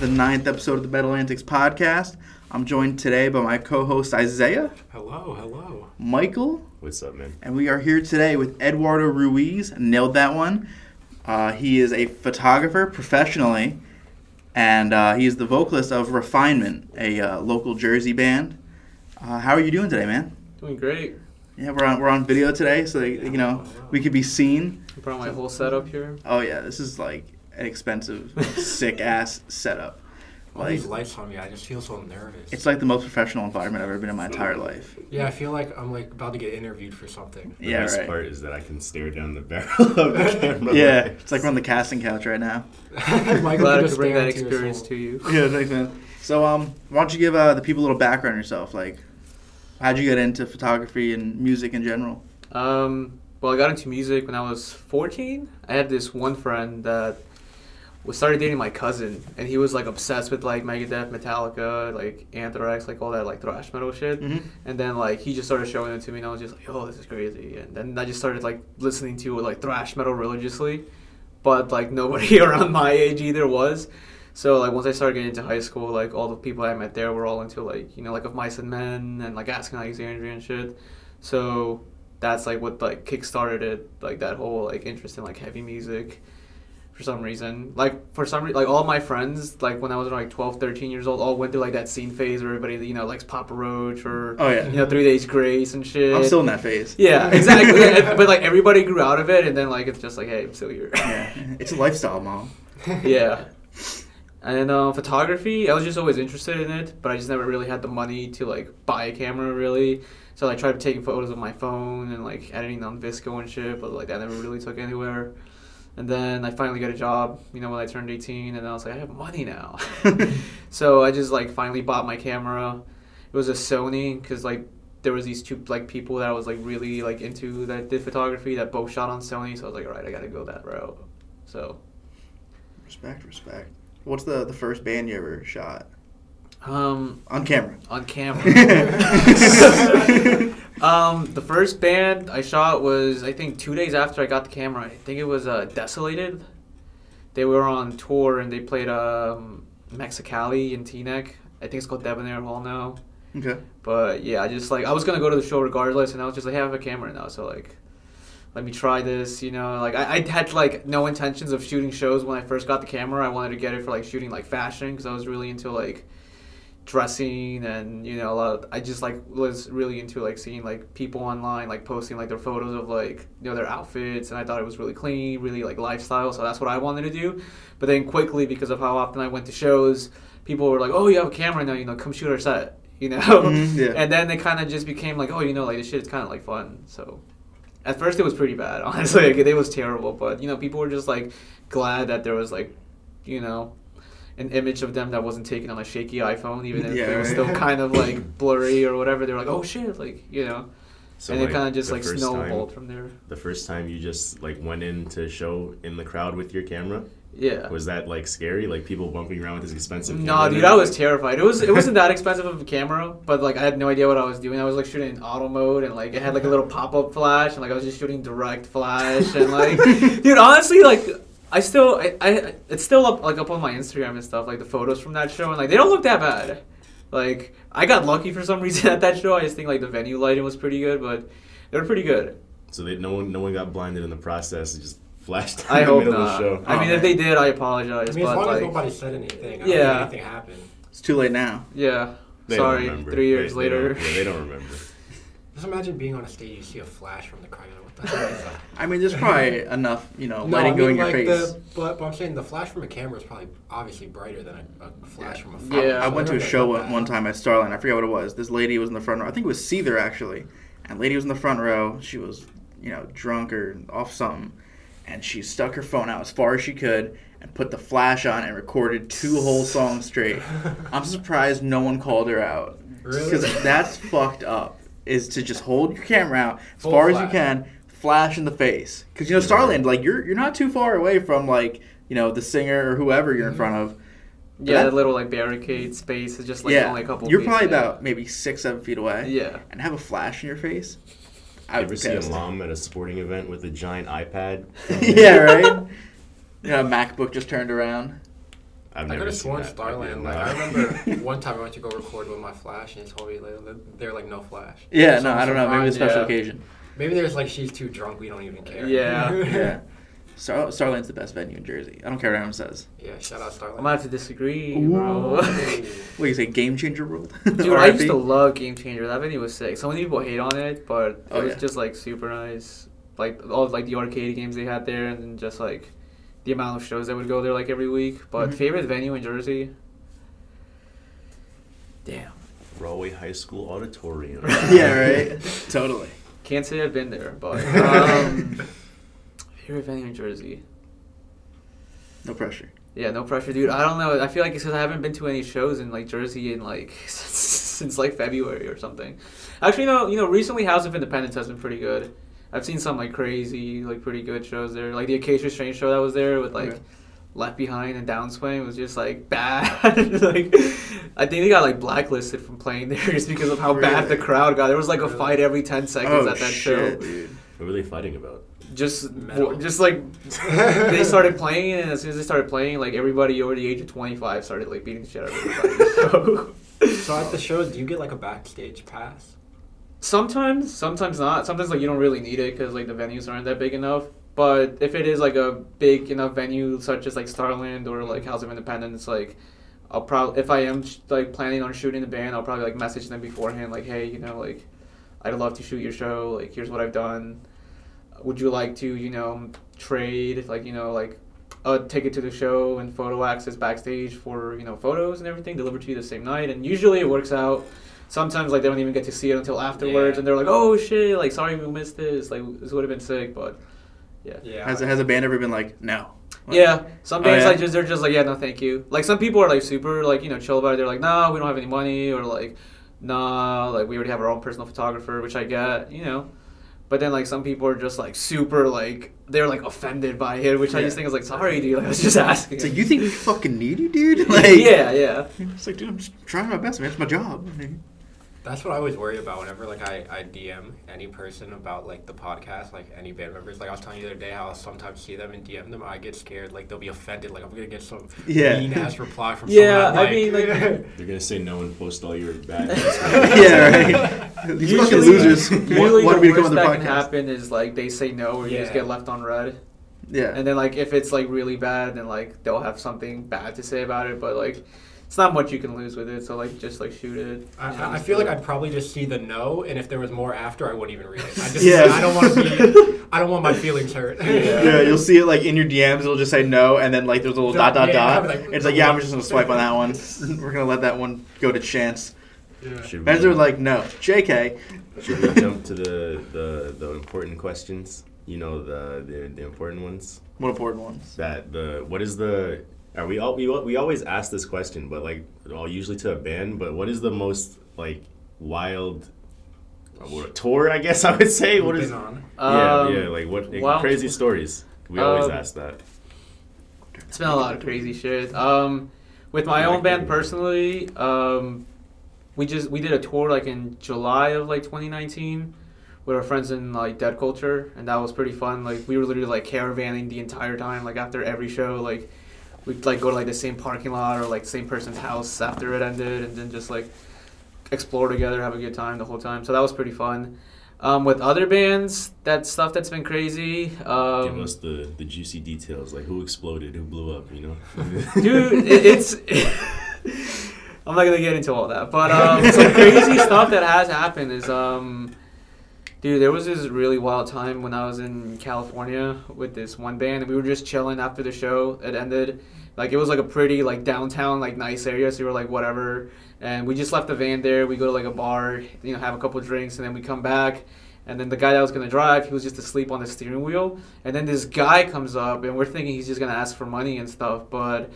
Hello, welcome back to the ninth episode of the Metal Antics podcast. I'm joined today by my co-host Isaiah, Hello, hello. Michael, What's up, man? and we are here today with Eduardo Ruiz. Nailed that one. Uh, he is a photographer professionally, and uh, he is the vocalist of Refinement, a uh, local Jersey band. Uh, how are you doing today, man? Doing great. Yeah, we're on we're on video today, so that, you know we could be seen. I brought my whole setup here. Oh yeah, this is like an expensive, sick ass setup. All Like these lights on me, I just feel so nervous. it's like the most professional environment I've ever been in my entire life. yeah, I feel like I'm like about to get interviewed for something. The Yeah, best right. part is that I can stare down the barrel of the camera. Yeah, it's like we're on the casting couch right now. Michael Glad I could bring that into experience to you. Yeah, thanks, man. So, um, why don't you give uh, the people a little background on yourself? Like, how'd you get into photography and music in general? Um, well, I got into music when I was 14. I had this one friend that was started dating my cousin, and he was like obsessed with like Megadeth, Metallica, like Anthrax, like all that like thrash metal shit. Mhm. And then like he just started showing it to me, and I was just like, "Oh, this is crazy." And then I just started like listening to like thrash metal religiously, but like nobody around my age either was. So like once I started getting into high school, like all the people I met there were all into like you know like of Mice and Men and like Asking Alexandria and shit. So that's like what like kickstarted it, like that whole like interest in like heavy music for some reason. Like for some reason, like all my friends, like when I was like 12, 13 years old, all went through like that scene phase where everybody, you know, likes Papa Roach or Oh yeah, you know Three Days Grace and shit. I'm still in that phase. yeah, exactly. And- but like everybody grew out of it, and then like it's just like, hey, I'm still here. Yeah, it's a lifestyle, mom. yeah. And uh, photography, I was just always interested in it, but I just never really had the money to like buy a camera really. So I tried taking photos with my phone and like editing on VSCO and shit, but like that never really took anywhere. And then I finally got a job, you know, when I turned 18, and I was like, I have money now. so I just like finally bought my camera. It was a Sony because like there was these two like people that I was like really like into that did photography that both shot on Sony. So I was like, all right, I got to go that route. So respect, respect. What's the the first band you ever shot um, on camera? on camera. um, the first band I shot was I think two days after I got the camera. I think it was uh, Desolated. They were on tour and they played um, Mexicali in Teaneck. I think it's called Debonair Hall now. okay. But yeah, I just like I was gonna go to the show regardless, and I was just like, hey, I have a camera now, so like, let me try this. You know, like I, I had like no intentions of shooting shows when I first got the camera. I wanted to get it for like shooting like fashion because I was really into like dressing and you know a lot. Of, I just like was really into like seeing like people online like posting like their photos of like you know their outfits, and I thought it was really clean, really like lifestyle. So that's what I wanted to do. But then quickly because of how often I went to shows, people were like, oh, you have a camera now, you know, come shoot our set. You know, Mhm, yeah. and then it kind of just became like, oh, you know, like this shit is kind of like fun. So, at first it was pretty bad, honestly. Like, it was terrible, but you know, people were just like glad that there was like, you know, an image of them that wasn't taken on a shaky iPhone, even if Yeah, it was right. still kind of like blurry or whatever. They were like, oh shit, like you know, So and it kind of just like snowballed Time, from there. the first time you just like went in to show in the crowd with your camera, Yeah. was that like scary? Like people bumping around with this expensive. No, camera dude, I was terrified. It was it wasn't that expensive of a camera, but like I had no idea what I was doing. I was like shooting in auto mode and like it had like a little pop up flash and like I was just shooting direct flash and like dude, honestly, like I still I, I it's still up like up on my Instagram and stuff, like the photos from that show and like they don't look that bad. Like I got lucky for some reason at that show. I just think like the venue lighting was pretty good, but they were pretty good. So they, no one, no one got blinded in the process. It just flashed I the hope middle not. of the show. I mean, if they did, I apologize. I mean, as but long as nobody said anything, I don't Yeah. think anything happened. It's too late now. yeah. They don't Sorry, three years They- they later. don't- yeah, they don't remember. Just imagine being on a stage, you see a flash from the crowd. You're like, what the hell is that? I mean, there's probably enough, you know, No, lighting I mean, going in your like face. The, but, but I'm saying the flash from a camera is probably obviously brighter than a, a flash from a phone. Yeah. I So went to a show one, one time at Starland. I forget what it was. This lady was in the front row. I think it was Seether actually. And lady was in the front row. She was, you know, drunk or off something. And she stuck her phone out as far as she could and put the flash on and recorded two whole songs straight. I'm surprised no one called her out. Really? Because that's fucked up. Is to just hold your camera out as Full far as you can, flash in the face. Because you know Starland, like you're you're not too far away from like you know the singer or whoever you're in mm-hmm. front of. Yeah, that- that little like barricade space is just like yeah, only a couple. you're feet, probably yeah. about maybe six, seven feet away. Yeah. and have a flash in your face. I You ever see a mom at a sporting event with a giant iPad? yeah, right. Yeah, a MacBook just turned around. I've I never could have seen sworn that. Starland. Like I remember one time I went to go record with my flash, and he told me like, they're like no flash. Yeah, So no, I don't know. Maybe it's a special Yeah. occasion. Maybe there's like she's too drunk. We don't even care. Yeah. Yeah. Star- Starland's the best venue in Jersey. I don't care what anyone says. yeah. Shout out Starland. I Starland. might have to disagree, Ooh. bro. What do you say, Game Changer World? Dude, I used to love Game Changer. That venue was sick. So many people hate on it, but it Oh, was yeah. just like super nice. Like all like the arcade games they had there, and then just like the amount of shows that would go there like every week. But Mhm. favorite venue in Jersey? Damn, Broadway High School Auditorium. yeah, right. totally. can't say I've been there, but um, favorite venue in Jersey. No pressure. Yeah, no pressure, dude. I don't know. I feel like it's because I haven't been to any shows in like Jersey in like since like February or something. Actually, no. You know, recently House of Independence has been pretty good. I've seen some like crazy, like pretty good shows there. Like the Acacia Strain show that was there with like Okay. Left Behind and Downswing was just like bad. like I think they got like blacklisted from playing there just because of how bad the crowd got. There was like a Really? fight every ten seconds oh at that shit, show. dude. What were they fighting about? Just, Metal. just like they started playing, and as soon as they started playing, like everybody over the age of twenty five started like beating the shit out of everybody. so So at the shows, do you get like a backstage pass? Sometimes, sometimes not. Sometimes like you don't really need it because like the venues aren't that big enough. But if it is like a big enough venue, such as like Starland or like House of Independence, like I'll probably if I am sh- like planning on shooting the band, I'll probably like message them beforehand, like, hey, you know, like I'd love to shoot your show. Like here's what I've done. Would you like to, you know, trade like you know like a ticket to the show and photo access backstage for you know photos and everything delivered to you the same night? And usually it works out. Sometimes like they don't even get to see it until afterwards, Yeah. and they're like, "Oh shit! Like sorry we missed this. Like this would have been sick." But yeah, Yeah. Has has a band ever been like no? Like, yeah. Some Oh, yeah? like just they're just like, "Yeah, no, thank you." Like some people are like super like you know chill about it. They're like, "Nah, we don't have any money," or like, "Nah, like we already have our own personal photographer," which I get, you know. But then like some people are just like super like they're like offended by it, which I just think is like sorry, dude. Like, I was just asking. It's like you think we fucking need you, dude? Like yeah, yeah. It's like, dude, I'm just trying my best, man. It's my job. That's what I always worry about whenever like I, I DM any person about like the podcast, like any band members. Like I was telling you the other day how I sometimes see them and DM them, I get scared, like they'll be offended, like I'm gonna get some Yeah. mean ass reply from Yeah, someone. I mean, like- They're gonna say no and post all your bad. yeah, right. These fucking losers want, usually want the me to come worst on their that can podcast. happen is like they say no or you just get left on red. Yeah. And then like if it's like really bad, then like they'll have something bad to say about it. But like it's not much you can lose with it. So like just like shoot it. I, I- I feel like it. I'd probably just see the no, and if there was more after, I wouldn't even read it. I just, Yeah. I don't want to be, I don't want my feelings hurt. yeah, you'll see it like in your DMs. It'll just say no, and then like there's a little dot dot Yeah, dot. Like- it's like yeah, I'm just gonna swipe on that one. We're gonna let that one go to chance. Yeah. Should Imagine we, like no, Jk. should we jump to the, the, the important questions? You know the, the the important ones. What important ones? That the what is the are we all we, we always ask this question, but like all usually to a band. But what is the most like wild uh, tour? I guess I would say. What We've is on. yeah Um, yeah like what like, wild crazy stories? We always Um, ask that. It's been a lot of crazy shit. Um, with my own band personally, um, we just we did a tour like in July of like 2019 with our friends in like Dead Culture, and that was pretty fun. Like we were literally like caravanning the entire time. Like after every show, like we'd like go to like the same parking lot or like same person's house after it ended, and then just like explore together, have a good time the whole time. So that was pretty fun. Um, with other bands, that stuff that's been crazy. Um, Give us the, the juicy details, like who exploded, who blew up, you know? dude it, it's i'm not gonna get into all that but um, some crazy stuff that has happened is um dude there was this really wild time when i was in california with this one band and we were just chilling after the show it ended like it was like a pretty like downtown like nice area so we were like whatever and we just left the van there we go to like a bar you know have a couple drinks and then we come back and then the guy that was gonna drive, he was just asleep on the steering wheel. And then this guy comes up, and we're thinking he's just gonna ask for money and stuff. But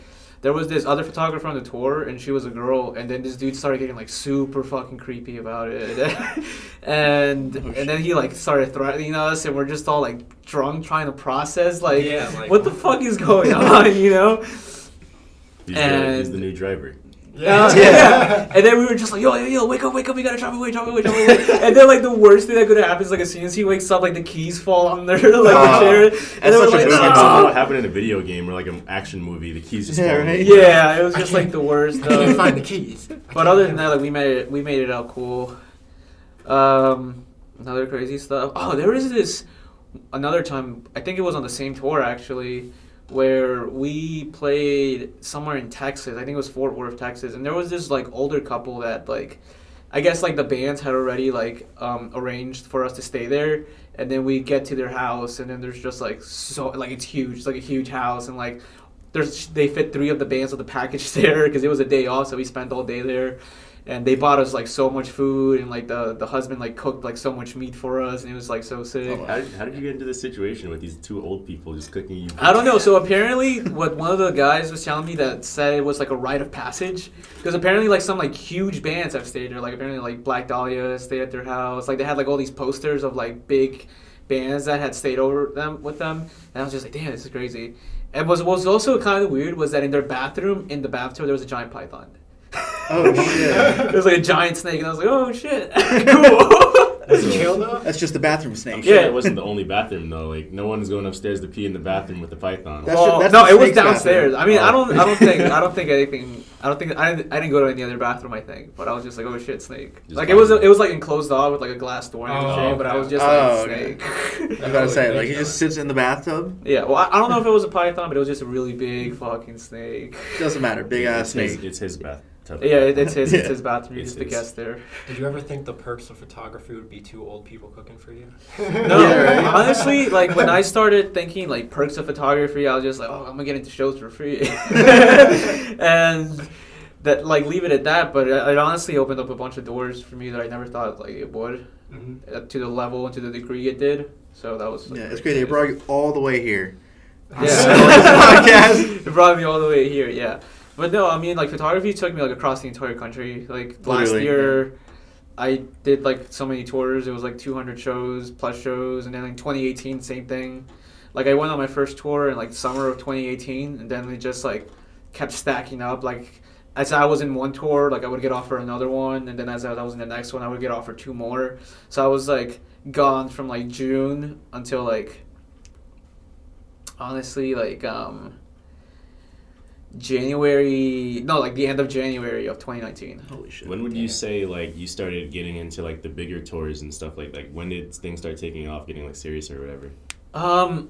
there was this other photographer on the tour, and she was a girl. And then this dude started getting like super fucking creepy about it. and Oh, and then he like started threatening us, and we're just all like drunk, trying to process like, Yeah, like- what the fuck is going on, you know? He's, the, And- he's the new driver. Yeah. Uh, yeah. And then we were just like, yo, yo, yo, wake up, wake up, we gotta drive away, drive away, drive away. and then like the worst thing that could happen is like as soon as he wakes up, like the keys fall on their like Oh, the chair. And then we're such like, It's like good something "Ah." happened in a video game or like an action movie. The keys just Yeah, fall. right? Yeah, it was just like the worst. I can't find the keys. But other than that, like we made it, we made it out cool. Um, another crazy stuff. Oh, there is this another time. I think it was on the same tour actually, where we played somewhere in Texas. I think it was Fort Worth, Texas, and there was this like older couple that like. I guess like the bands had already like um, arranged for us to stay there, and then we get to their house, and then there's just like so like it's huge, it's like a huge house, and like there's they fit three of the bands of the package there because it was a day off, so we spent all day there. And they bought us like so much food, and like the the husband like cooked like so much meat for us, and it was like so sick. Oh, How did, how did you get into this situation with these two old people just cooking you? I don't know. So apparently, what one of the guys was telling me that said it was like a rite of passage, because apparently like some like huge bands have stayed there. Like apparently like Black Dahlia stayed at their house. Like they had like all these posters of like big bands that had stayed over them with them, and I was just like, damn, this is crazy. And was was also kind of weird was that in their bathroom, in the bathtub, there was a giant python. Oh shit. It was like a giant snake, and I was like, oh shit, cool. Does it kill though? That's just the bathroom snake. I'm snake. sure Yeah. it wasn't the only bathroom though. Like no one's going upstairs to pee in the bathroom with the python. That's Well, ju- that's no, it was downstairs. bathroom. I mean, I Oh. don't, I don't think, I don't think anything. I don't think I didn't, I didn't go to any other bathroom. I think, but I was just like, oh shit, snake. Just like it was, fine. it was like enclosed off with like a glass door and Oh, everything. But I was just Oh, like, okay. snake. I was about to say, like he just sits in the bathtub. yeah. Well, I, I don't know if it was a python, but it was just a really big fucking snake. Doesn't matter. Big ass it's his, snake. it's his bathtub. Yeah, it's his, it's his bathroom. It's He's the guest there. Did you ever think the perks of photography would be two old people cooking for you? No, Yeah, right. honestly, like when I started thinking like perks of photography, I was just like, oh, I'm gonna get into shows for free, and that like leave it at that. But it, it honestly opened up a bunch of doors for me that I never thought like it would, Mhm. uh, to the level and to the degree it did. So that was like, Yeah, it's great. It brought you all the way here. Yeah, podcast. it brought me all the way here. Yeah, but no, I mean like photography took me like across the entire country. Like last Literally, year, I did like so many tours. It was like 200 shows plus shows, and then in 2018, same thing. Like I went on my first tour in like summer of 2018, and then it just like kept stacking up. Like as I was in one tour, like I would get offered another one, and then as I was in the next one, I would get offered two more. So I was like gone from like June until like honestly like um January no like the end of January of 2019. Holy shit. When would Yeah. you say like you started getting into like the bigger tours and stuff like like when did things start taking off, getting like serious or whatever? Um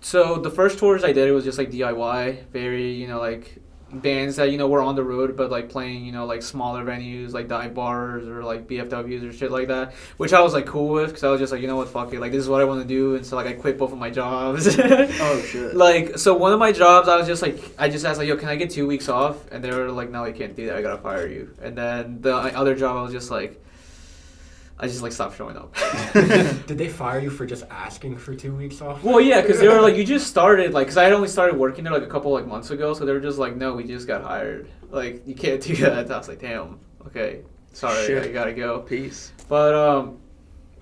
so the first tours I did it was just like DIY, very, you know, like bands that, you know, were on the road but like playing, you know, like smaller venues like dive bars or like VFWs or shit like that, which I was like cool with cuz I was just like, you know what, fuck it. Like this is what I want to do and so like I quit both of my jobs. Oh shit. like so one of my jobs i was just like i just asked like yo can i get two weeks off and they were like no i can't do that i gotta fire you and then the uh, other job i was just like i just like stopped showing up Did they fire you for just asking for two weeks off? well yeah because they were like you just started like because i had only started working there like a couple like months ago so they were just like no we just got hired like you can't do that i was like damn okay sorry Shit. i gotta go Peace. But um,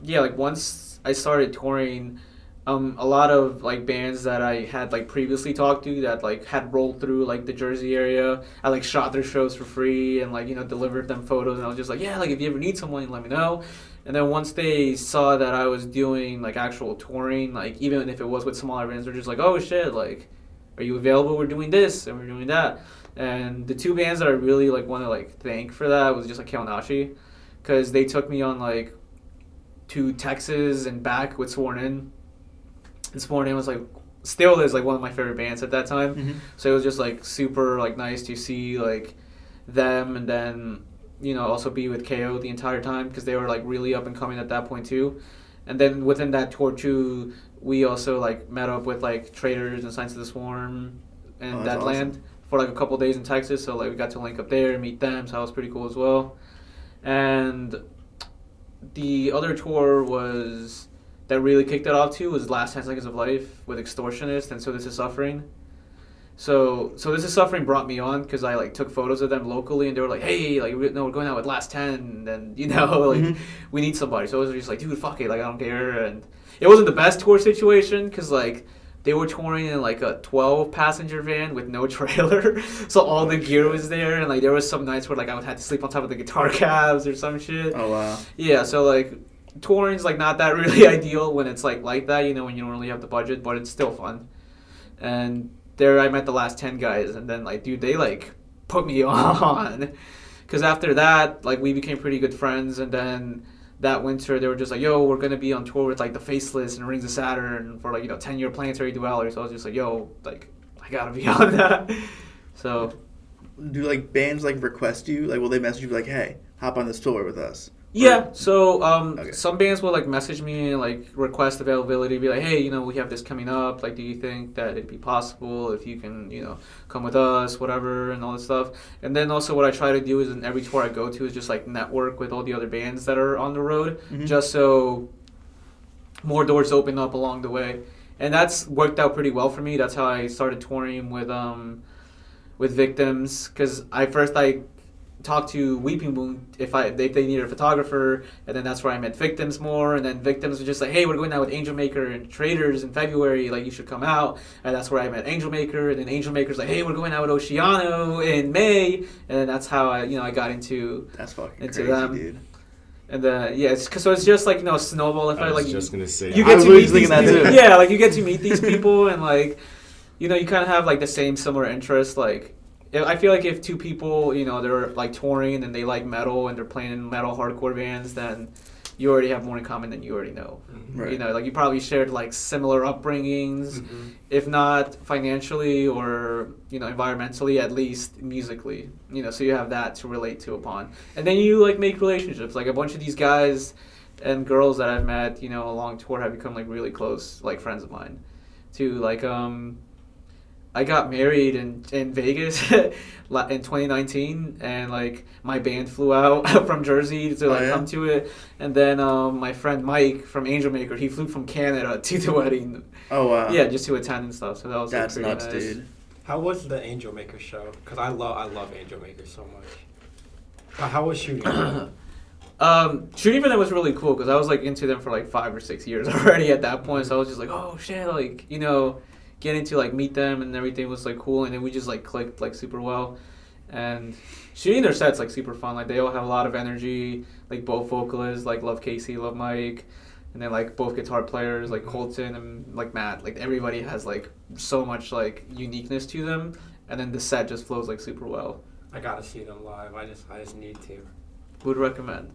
yeah, like once I started touring, um, a lot of like bands that I had like previously talked to that like had rolled through like the Jersey area, I like shot their shows for free and like you know delivered them photos, and I was just like, yeah, like if you ever need someone, let me know. And then once they saw that I was doing like actual touring, like even if it was with smaller bands, they're just like, oh shit, like, are you available? We're doing this and we're doing that. And the two bands that I really like want to like thank for that was just like Kaonashi because they took me on like to Texas and back with Sworn In. And Sworn In was like still is like one of my favorite bands at that time. Mhm. So it was just like super like nice to see like them and then you know also be with KO the entire time because they were like really up and coming at that point too. And then within that tour too, we also like met up with like Traitors and Signs of the Swarm and Oh, that that's land for like a couple days in Texas. So like we got to link up there and meet them. So that was pretty cool as well. And the other tour was that really kicked it off too was Last Ten Seconds of Life with Extortionist and So This Is Suffering. So So This Is Suffering brought me on because I like took photos of them locally and they were like, hey, like we, no, we're going out with Last Ten and you know like Mhm. we need somebody. So I was just like, dude, fuck it, like I don't care. And it wasn't the best tour situation because like they were touring in like a 12 passenger van with no trailer, so all the gear was there, and like there was some nights where like I would have to sleep on top of the guitar cabs or some shit. Oh wow. Yeah, so like touring's like not that really ideal when it's like like that, you know, when you don't really have the budget, but it's still fun. And there I met the last 10 guys and then like dude, they like put me on cuz after that, like we became pretty good friends and then that winter they were just like, "Yo, we're going to be on tour with like the Faceless and Rings of Saturn for like, you know, 10-year Planetary Duality." So I was just like, "Yo, like I got to be on that." So, Do like bands like request you? Like, will they message you like, "Hey, hop on this tour with us"? Yeah, so um, Okay. some bands will like message me and like request availability, be like, hey, you know, we have this coming up. Like, do you think that it'd be possible if you can, you know, come with us, whatever, and all this stuff. And then also, what I try to do is in every tour I go to is just like network with all the other bands that are on the road, Mhm. just so more doors open up along the way. And that's worked out pretty well for me. That's how I started touring with um with victims because I first I talked to Weeping Moon if I if they needed a photographer, and then that's where I met victims more. And then victims were just like, hey, we're going out with Angelmaker and Traitors in February, like you should come out. And that's where I met Angelmaker. And then Angelmaker's like, hey, we're going out with Oceano in May, and then that's how I you know I got into That's fucking Into crazy, them. dude. and then yeah, it's so it's just like you know snowball effect. I was like just gonna say. you I get was to meet these people. too. Yeah, like you get to meet these people and like you know you kind of have like the same similar interests. Like I feel like if two people you know they're like touring and they like metal and they're playing in metal hardcore bands, then you already have more in common than you already know. Mhm. Right. You know, like you probably shared like similar upbringings, Mhm. if not financially or you know environmentally, at least musically. You know, so you have that to relate to upon, and then you like make relationships. Like a bunch of these guys and girls that I've met, you know, along tour have become like really close, like friends of mine. Too like um, I got married in in Vegas in 2019, and like my band flew out from Jersey to like Oh, yeah? come to it, and then um, my friend Mike from Angelmaker, he flew from Canada to the wedding. Oh wow. Yeah, just to attend and stuff. So that was like, That's pretty nuts, nice. dude. How was the Angelmaker show? Because I love I love Angelmaker so much. How- How was shooting? Um, shooting for them was really cool because I was like into them for like five or six years already at that point. So I was just like, oh shit, like you know, getting to like meet them and everything was like cool, and then we just like clicked like super well. And shooting their sets like super fun. Like they all have a lot of energy. Like both vocalists, like love Casey, love Mike, and then like both guitar players, like Colton and like Matt. Like everybody has like so much like uniqueness to them, and then the set just flows like super well. I gotta see them live. I just I just need to. Would recommend.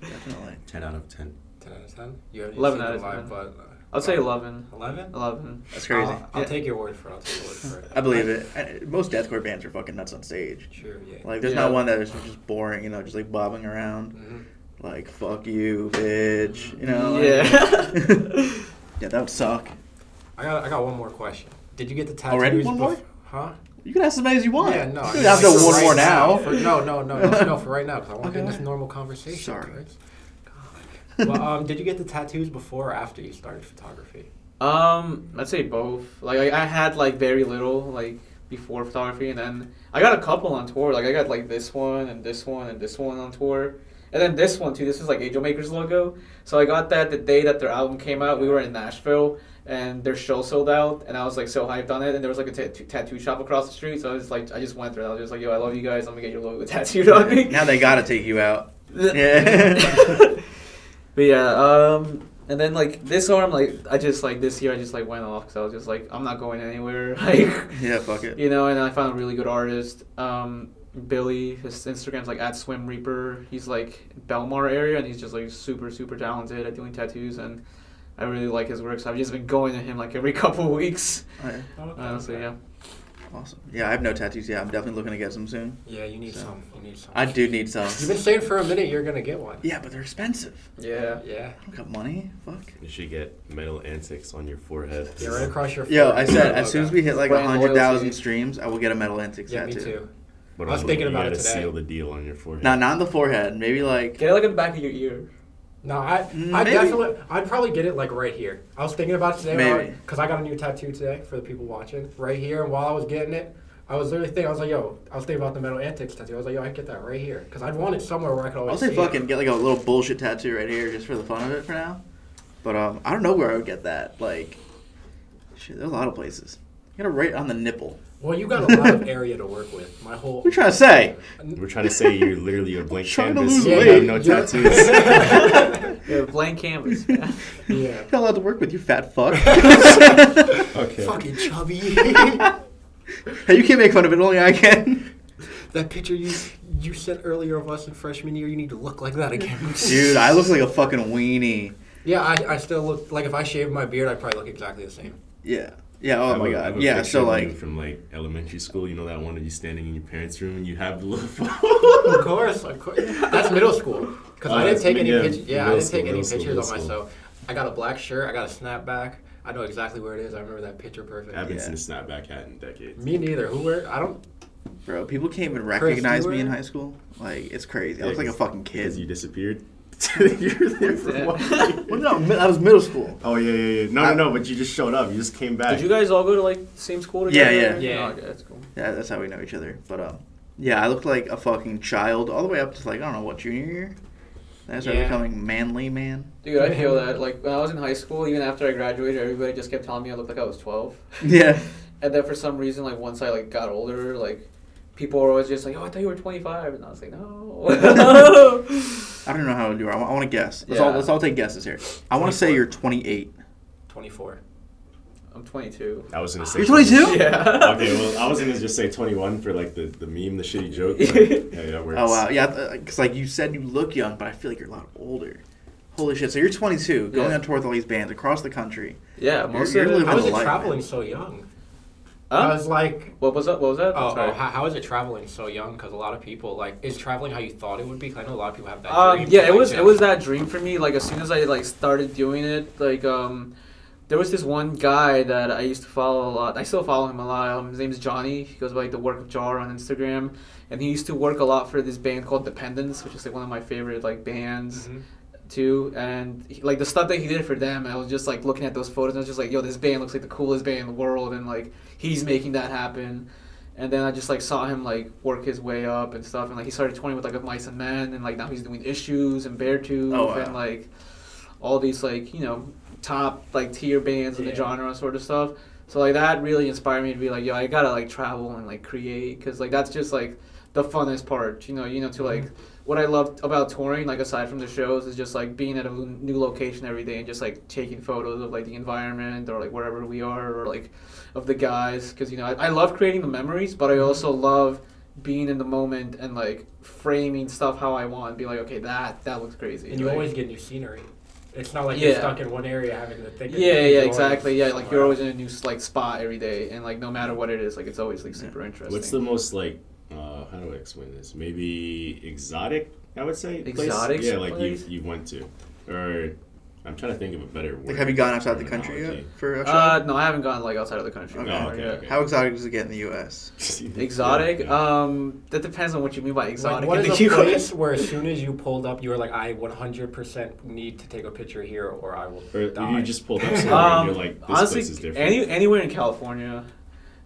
Definitely. Ten out of ten. Ten out of ten. You haven't 11 seen out them of live, 10. but uh, I'd say 11. Eleven. 11. That's crazy. I'll, I'll Yeah. take your word for it. I'll take your word for it. I believe it. Most deathcore bands are fucking nuts on stage. Sure. Yeah. Like, there's Yeah. not one that is just boring, you know, just like bobbing around, Mhm. like "fuck you, bitch," you know. like- Yeah. yeah, that would suck. I got I got one more question. Did you get the tattoos? Already? One more? bef- Huh? You can ask as many as you want. Yeah, no. You I can mean, have like, one right more now. For, no, no, no, no, no, for right now, because I want to get in this normal conversation. Sorry. Chris. God. well, um, did you get the tattoos before or after you started photography? um, I'd say both. Like I, I had like very little like before photography, and then I got a couple on tour. Like I got like this one and this one and this one on tour, and then this one too. This is like Angelmaker's logo. So I got that the day that their album came out. We were in Nashville. And their show sold out, and I was like so hyped on it. And there was like a tattoo tattoo shop across the street, so I was like, I just went there. I was just like, "Yo, I love you guys. I'm gonna get your logo tattooed on me." Now they gotta take you out. Yeah. but yeah, um, and then like this arm, like I just like this year, I just like went off because I was just like, I'm not going anywhere, like yeah, fuck it. you know. And I found a really good artist, um, Billy. His Instagram's like at Swim Reaper. He's like Belmar area, and he's just like super super talented at doing tattoos, and I really like his work. So I've just been going to him like every couple of weeks. Okay, Honestly, yeah. Awesome. Yeah, I have no tattoos yet. I'm definitely looking to get some soon. Yeah, you need So- some. You need some. I do need some. You've been saying for a minute you're gonna get one. Yeah, but they're expensive. Yeah. Yeah. I don't got money. Fuck. You should get metal antics on your forehead. Yeah, right across your. Yo, I said as soon as we hit like Brand hundred thousand streams, I will get a metal antics Yeah, tattoo. me too. But I was also, thinking you about it gotta today. seal the deal on your forehead. No, not on the forehead. Maybe like Get it like in the back of your ear. No, I, I Maybe. definitely, I'd probably get it like right here. I was thinking about it today, Maybe. because I got a new tattoo today for the people watching, right here. And while I was getting it, I was literally thinking, I was like, yo, I was thinking about the metal antics tattoo. I was like, yo, I get that right here, because I'd want it somewhere where I could always. I'll say see fucking get like a little bullshit tattoo right here just for the fun of it for now. But um, I don't know where I would get that. Like, Shit, there's a lot of places. You gotta write on the nipple. Well, you got a lot of area to work with. My whole. What are you trying to say? We're trying to say you're literally a blank Trying to canvas. lose You weight. have no Yeah. tattoos. Yeah, blank canvas. man. yeah. You're not allowed to work with you, fat fuck. okay. Fucking chubby. hey, you can't make fun of it. Only I can. that picture you you sent earlier of us in freshman year, you need to look like that again. Dude, I look like a fucking weenie. Yeah, I, I still look like if I shaved my beard, I'd probably look exactly the same. Yeah. Yeah. Oh my a- I have god. a Yeah. So like, from like elementary school, you know that one of you standing in your parents' room and you have the little of course, of course. That's middle school. Because Oh, I didn't take any yeah, pictures. Yeah, I didn't take school, any middle school, pictures middle of school. myself. I got a black shirt. I got a snapback. I know exactly where it is. I remember that picture perfect. I haven't Yeah. seen a snapback hat in decades. Me neither. Who wear? I don't. bro, people can't even Chris, recognize you me in high school. Like, it's crazy. I Yeah, look like a fucking kid Because you kid. disappeared. You're there for Yeah. one Well, no, that was middle school. Oh yeah, yeah, yeah. No, no, no. But you just showed up. You just came back. Did you guys all go to like the same school Yeah, together? yeah. Yeah. Oh, okay, that's cool. Yeah, that's how we know each other. But um, yeah, I looked like a fucking child all the way up to like I don't know what junior year. Then I started Yeah. becoming manly man. Dude, I feel that. Like when I was in high school, even after I graduated, everybody just kept telling me I looked like I was twelve. Yeah. And then for some reason, like once I like got older, like people were always just like, "Oh, I thought you were 25," and I was like, "No." I don't know how to do it. I want, I want to guess. Let's Yeah. all let's all take guesses here. I want to say you're 28. 24. I'm 22. I was gonna say. You're 22? Yeah. Okay, well, I was gonna just say 21 for like the, the meme, the shitty joke. But, yeah, that works. Oh wow, yeah, because uh, like you said, you look young, but I feel like you're a lot older. Holy shit! So you're 22, going Yeah. on tour with all these bands across the country. Yeah, You're- most you're of it. living How is the it life, traveling man. so young? Huh? I was like, What was that? What was that? oh, oh how, how is it traveling so young? Because a lot of people like, is traveling how you thought it would be? 'Cause I know a lot of people have that Um, dream. yeah, it like, was it was that dream for me. Like as soon as I like started doing it, like um, there was this one guy that I used to follow a lot. I still follow him a lot. Um, his name is Johnny. He goes by like the work of Jar on Instagram, and he used to work a lot for this band called Dependence, which is like one of my favorite like bands Mhm. Too. And he, like the stuff that he did for them, I was just like looking at those photos. and I was just like, yo, this band looks like the coolest band in the world, and like he's making that happen. And then I just like saw him like work his way up and stuff, and like he started touring with like with Mice and Men, and like now he's doing issues and Beartooth Oh, wow. and like all these like you know top like tier bands in the genre sort of stuff. So like that really inspired me to be like, yo, I gotta like travel and like create, cause like that's just like the funnest part, you know, you know, to like mm-hmm. What I love about touring, like aside from the shows, is just like being at a new location every day and just like taking photos of like the environment or like wherever we are or like of the guys, because you know I, I love creating the memories, but I mm-hmm. also love being in the moment and like framing stuff how I want, and be like, okay, that that looks crazy. And you Like- always get new scenery. It's not like Yeah. you're stuck in one area having to think. of yeah, things. yeah, You're exactly. Yeah, like you're always in a new like spot every day, and like no matter what it is, like it's always like super interesting. What's the most like? How do I explain this? Maybe exotic. I would say. place? Exotic Yeah, like you you went to, or I'm trying to think of a better word. Like, have you gone outside the country yet for a show? Uh, no, I haven't gone like outside of the country. Okay. Oh, okay, okay. How exotic does it get in the U.S.? Exotic? Yeah, yeah. Um, that depends on what you mean by Like, exotic. what in is the a US. place where as soon as you pulled up, you were like, I 100% need to take a picture here, or I will Or die. you just pulled up somewhere Um, and you're like, this honestly, place is different. any anywhere in California.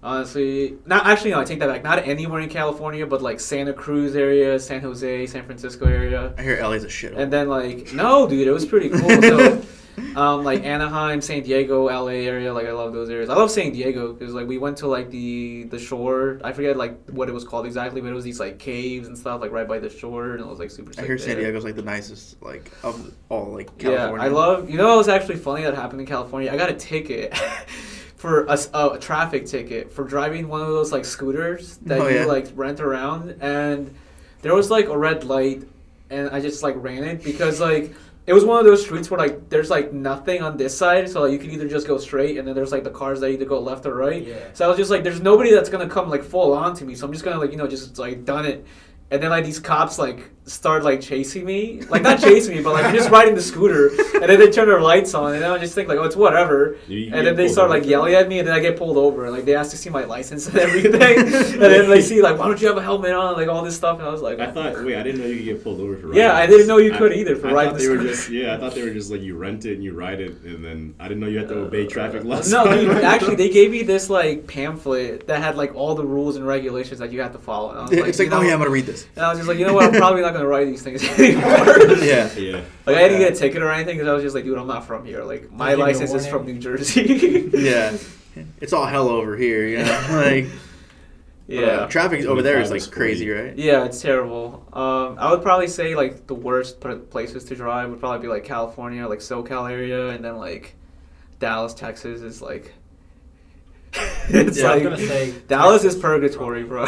Honestly, not actually. No, I take that back. Not anywhere in California, but like Santa Cruz area, San Jose, San Francisco area, I hear LA's a shit. and then like no, dude, it was pretty cool. So, um, like Anaheim, San Diego, LA area, like I love those areas. I love San Diego because like we went to like the the shore. I forget like what it was called exactly, but it was these like caves and stuff like right by the shore, and it was like super. I hear San there. Diego's like the nicest, like of all like California. Yeah, I love. You know what was actually funny that happened in California? I got a ticket for a, s- a traffic ticket for driving one of those like scooters that Oh, you yeah. like rent around, and there was like a red light, and I just like ran it because like. It was one of those streets where like there's like nothing on this side, so like, you can either just go straight, and then there's like the cars that either go left or right. Yeah. So I was just like, there's nobody that's gonna come like full on to me, so I'm just gonna like you know just like done it, and then like these cops like start like chasing me, like not chasing me, but like I'm just riding the scooter, and then they turn their lights on, and then I just think like oh it's whatever, You- you and then they start like yelling at me, and then I get pulled over, and like they ask to see my license and everything, and then they see like why don't you have a helmet on, like all this stuff, and I was like I thought. Wait, I didn't know you could get pulled over for. Yeah, I didn't know you could I- either for I riding thought the they were just. Yeah, I thought they were just like you rent it and you ride it, and then I didn't know you had to obey traffic laws. No, dude, actually, they gave me this like pamphlet that had like all the rules and regulations that you have to follow. And I was it's like, know, oh yeah, I'm gonna read this. And I was just like, you know what? I'm probably not gonna write these things anymore. Yeah. Yeah. Like I didn't get a ticket or anything because I was just like, dude, I'm not from here. Like my give you a license is from New Jersey. Yeah. it's all hell over here, you know. like Yeah. uh, traffic over there is 25 like crazy, right? Yeah, it's terrible. Um, I would probably say like the worst places to drive would probably be like California, like SoCal area, and then like Dallas, Texas is like. it's Yeah, I was like gonna say Dallas is Texas, purgatory, bro.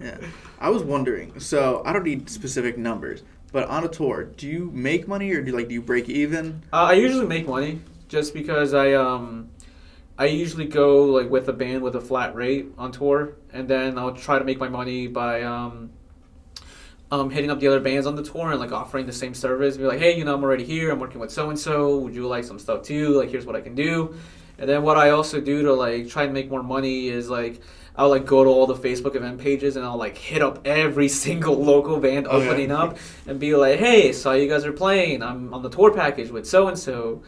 Yeah. I was wondering. So I don't need specific numbers, but on a tour, do you make money or do you, like do you break even? Uh, I usually make money just because I um I usually go like with a band with a flat rate on tour, and then I'll try to make my money by um um hitting up the other bands on the tour and like offering the same service. Be like, hey, you know, I'm already here. I'm working with so and so. Would you like some stuff too? Like, here's what I can do. And then what I also do to like try and make more money is like I'll like go to all the Facebook event pages and I'll like hit up every single local band oh, Okay. opening up and be like, hey, saw you guys are playing. I'm on the tour package with so and so.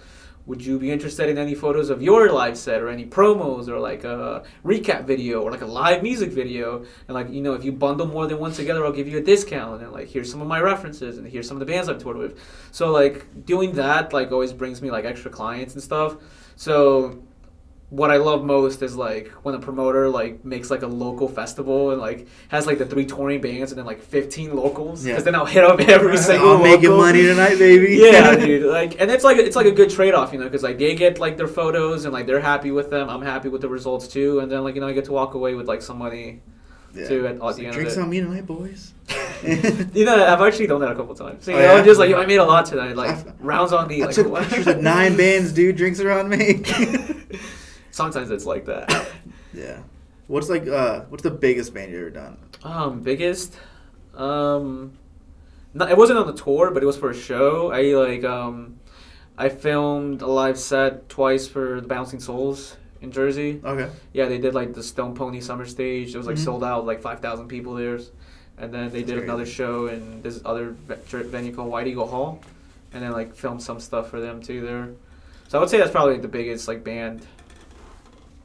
Would you be interested in any photos of your live set or any promos or like a recap video or like a live music video? And like, you know, if you bundle more than one together, I'll give you a discount. And like, here's some of my references and here's some of the bands I've toured with. So like doing that like always brings me like extra clients and stuff. So what I love most is like when a promoter like makes like a local festival and like has like the three touring bands and then like 15 locals. Yeah. Because then I'll hit up every single I'm making money tonight, baby. yeah, dude. Like, and it's like it's like a good trade off, you know, because like they get like their photos and like they're happy with them. I'm happy with the results too, and then like you know I get to walk away with like some money. Yeah. Too, at- at It's the like, end of Drinks it. on me tonight, boys. You know, I've actually done that a couple times. So, you Oh, know, yeah? just like yo, I made a lot tonight. Like I've- rounds on me. I like took what? pictures of nine bands, dude. Drinks around me. Sometimes it's like that. yeah. What's like uh what's the biggest band you ever done? Um, biggest. Um, no, it wasn't on the tour, but it was for a show. I like um, I filmed a live set twice for the Bouncing Souls in Jersey. Okay. Yeah, they did like the Stone Pony Summer Stage. It was like Mhm. sold out, like five thousand people there. And then they That's did another show in this other venue called White Eagle Hall, and then like filmed some stuff for them too there. So I would say that's probably the biggest like band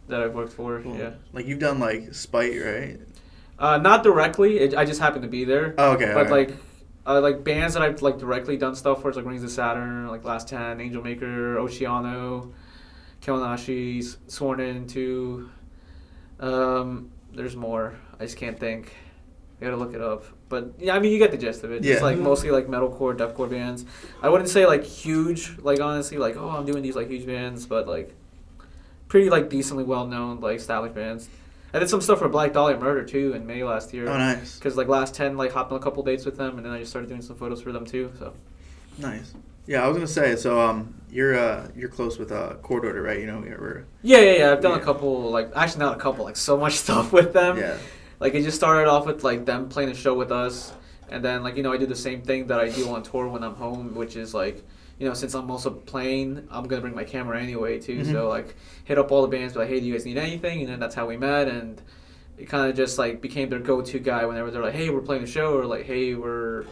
that I've worked for. Cool. Yeah, Like you've done like Spite, right? uh, not directly. It, I just happened to be there. Oh, okay. but alright. like. Uh, like bands that I've like directly done stuff for, is like Rings of Saturn, like Last Ten, Angelmaker, Oceano, Kaonashi, S- Sworn Into. Um, there's more. I just can't think. I gotta look it up. But yeah, I mean, you get the gist of it. It's Yeah. like mostly like metalcore, deathcore bands. I wouldn't say like huge, like honestly, like oh, I'm doing these like huge bands, but like pretty like decently well known, like established bands. I did some stuff for Black Dahlia Murder too in May last year. Oh nice. Because like last ten, like hopped on a couple dates with them, and then I just started doing some photos for them too. So Nice. Yeah, I was gonna say, so um you're uh you're close with uh Court Order, right? You know, we're yeah, yeah, yeah. I've done Yeah. a couple, like actually not a couple, like so much stuff with them. yeah. Like it just started off with like them playing a show with us, and then like you know I do the same thing that I do on tour when I'm home, which is like you know since I'm also playing, I'm gonna bring my camera anyway too. Mhm. So like hit up all the bands, be like, hey, do you guys need anything? And then that's how we met, and it kind of just like became their go-to guy whenever they're like, hey, we're playing a show, or like, hey, we're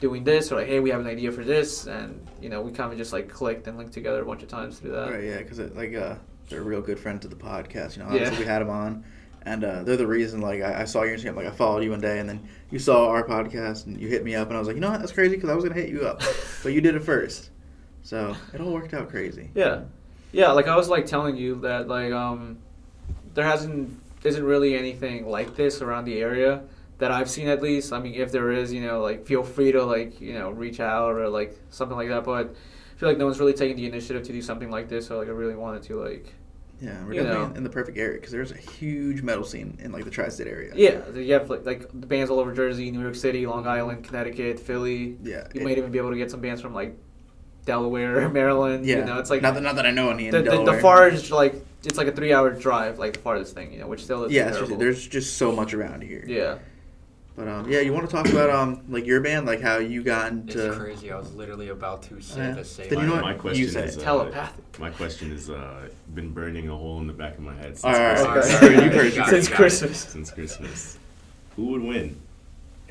doing this, or like, hey, we have an idea for this, and you know we kind of just like clicked and linked together a bunch of times through that. Right, yeah, because like uh, they're a real good friend to the podcast. You know, Yeah. obviously we had them on, and uh, they're the reason. Like I, I saw your Instagram, like I followed you one day, and then you saw our podcast, and you hit me up, and I was like, you know what, that's crazy because I was gonna hit you up, but you did it first, so it all worked out crazy. Yeah, yeah. Like I was like telling you that like um, there hasn't isn't really anything like this around the area that I've seen at least. I mean, if there is, you know, like feel free to like you know reach out or like something like that. But I feel like no one's really taking the initiative to do something like this. So like I really wanted to like Yeah, we're You definitely know. in, the perfect area because there's a huge metal scene in like the tri-state area. yeah, you have like, like the bands all over Jersey, New York City, Long Island, Connecticut, Philly. yeah. You it- might even be able to get some bands from like Delaware, Maryland. yeah. you know, it's like not that, not that I know any in the, the, the Delaware. farthest like it's like a three hour drive, like the farthest thing, you know, which still is Yeah, terrible. just, there's just so much around here. yeah. But um, yeah, you want to talk about um, like your band, like how you got into. It's crazy. I was literally about to say Yeah. the same. Then you know my, what? my You question say is it. uh, Telepathic. My question is uh, been burning a hole in the back of my head since All right, Christmas. okay. Alright, You've heard- you Since you got it. Christmas. Since Christmas, who would win?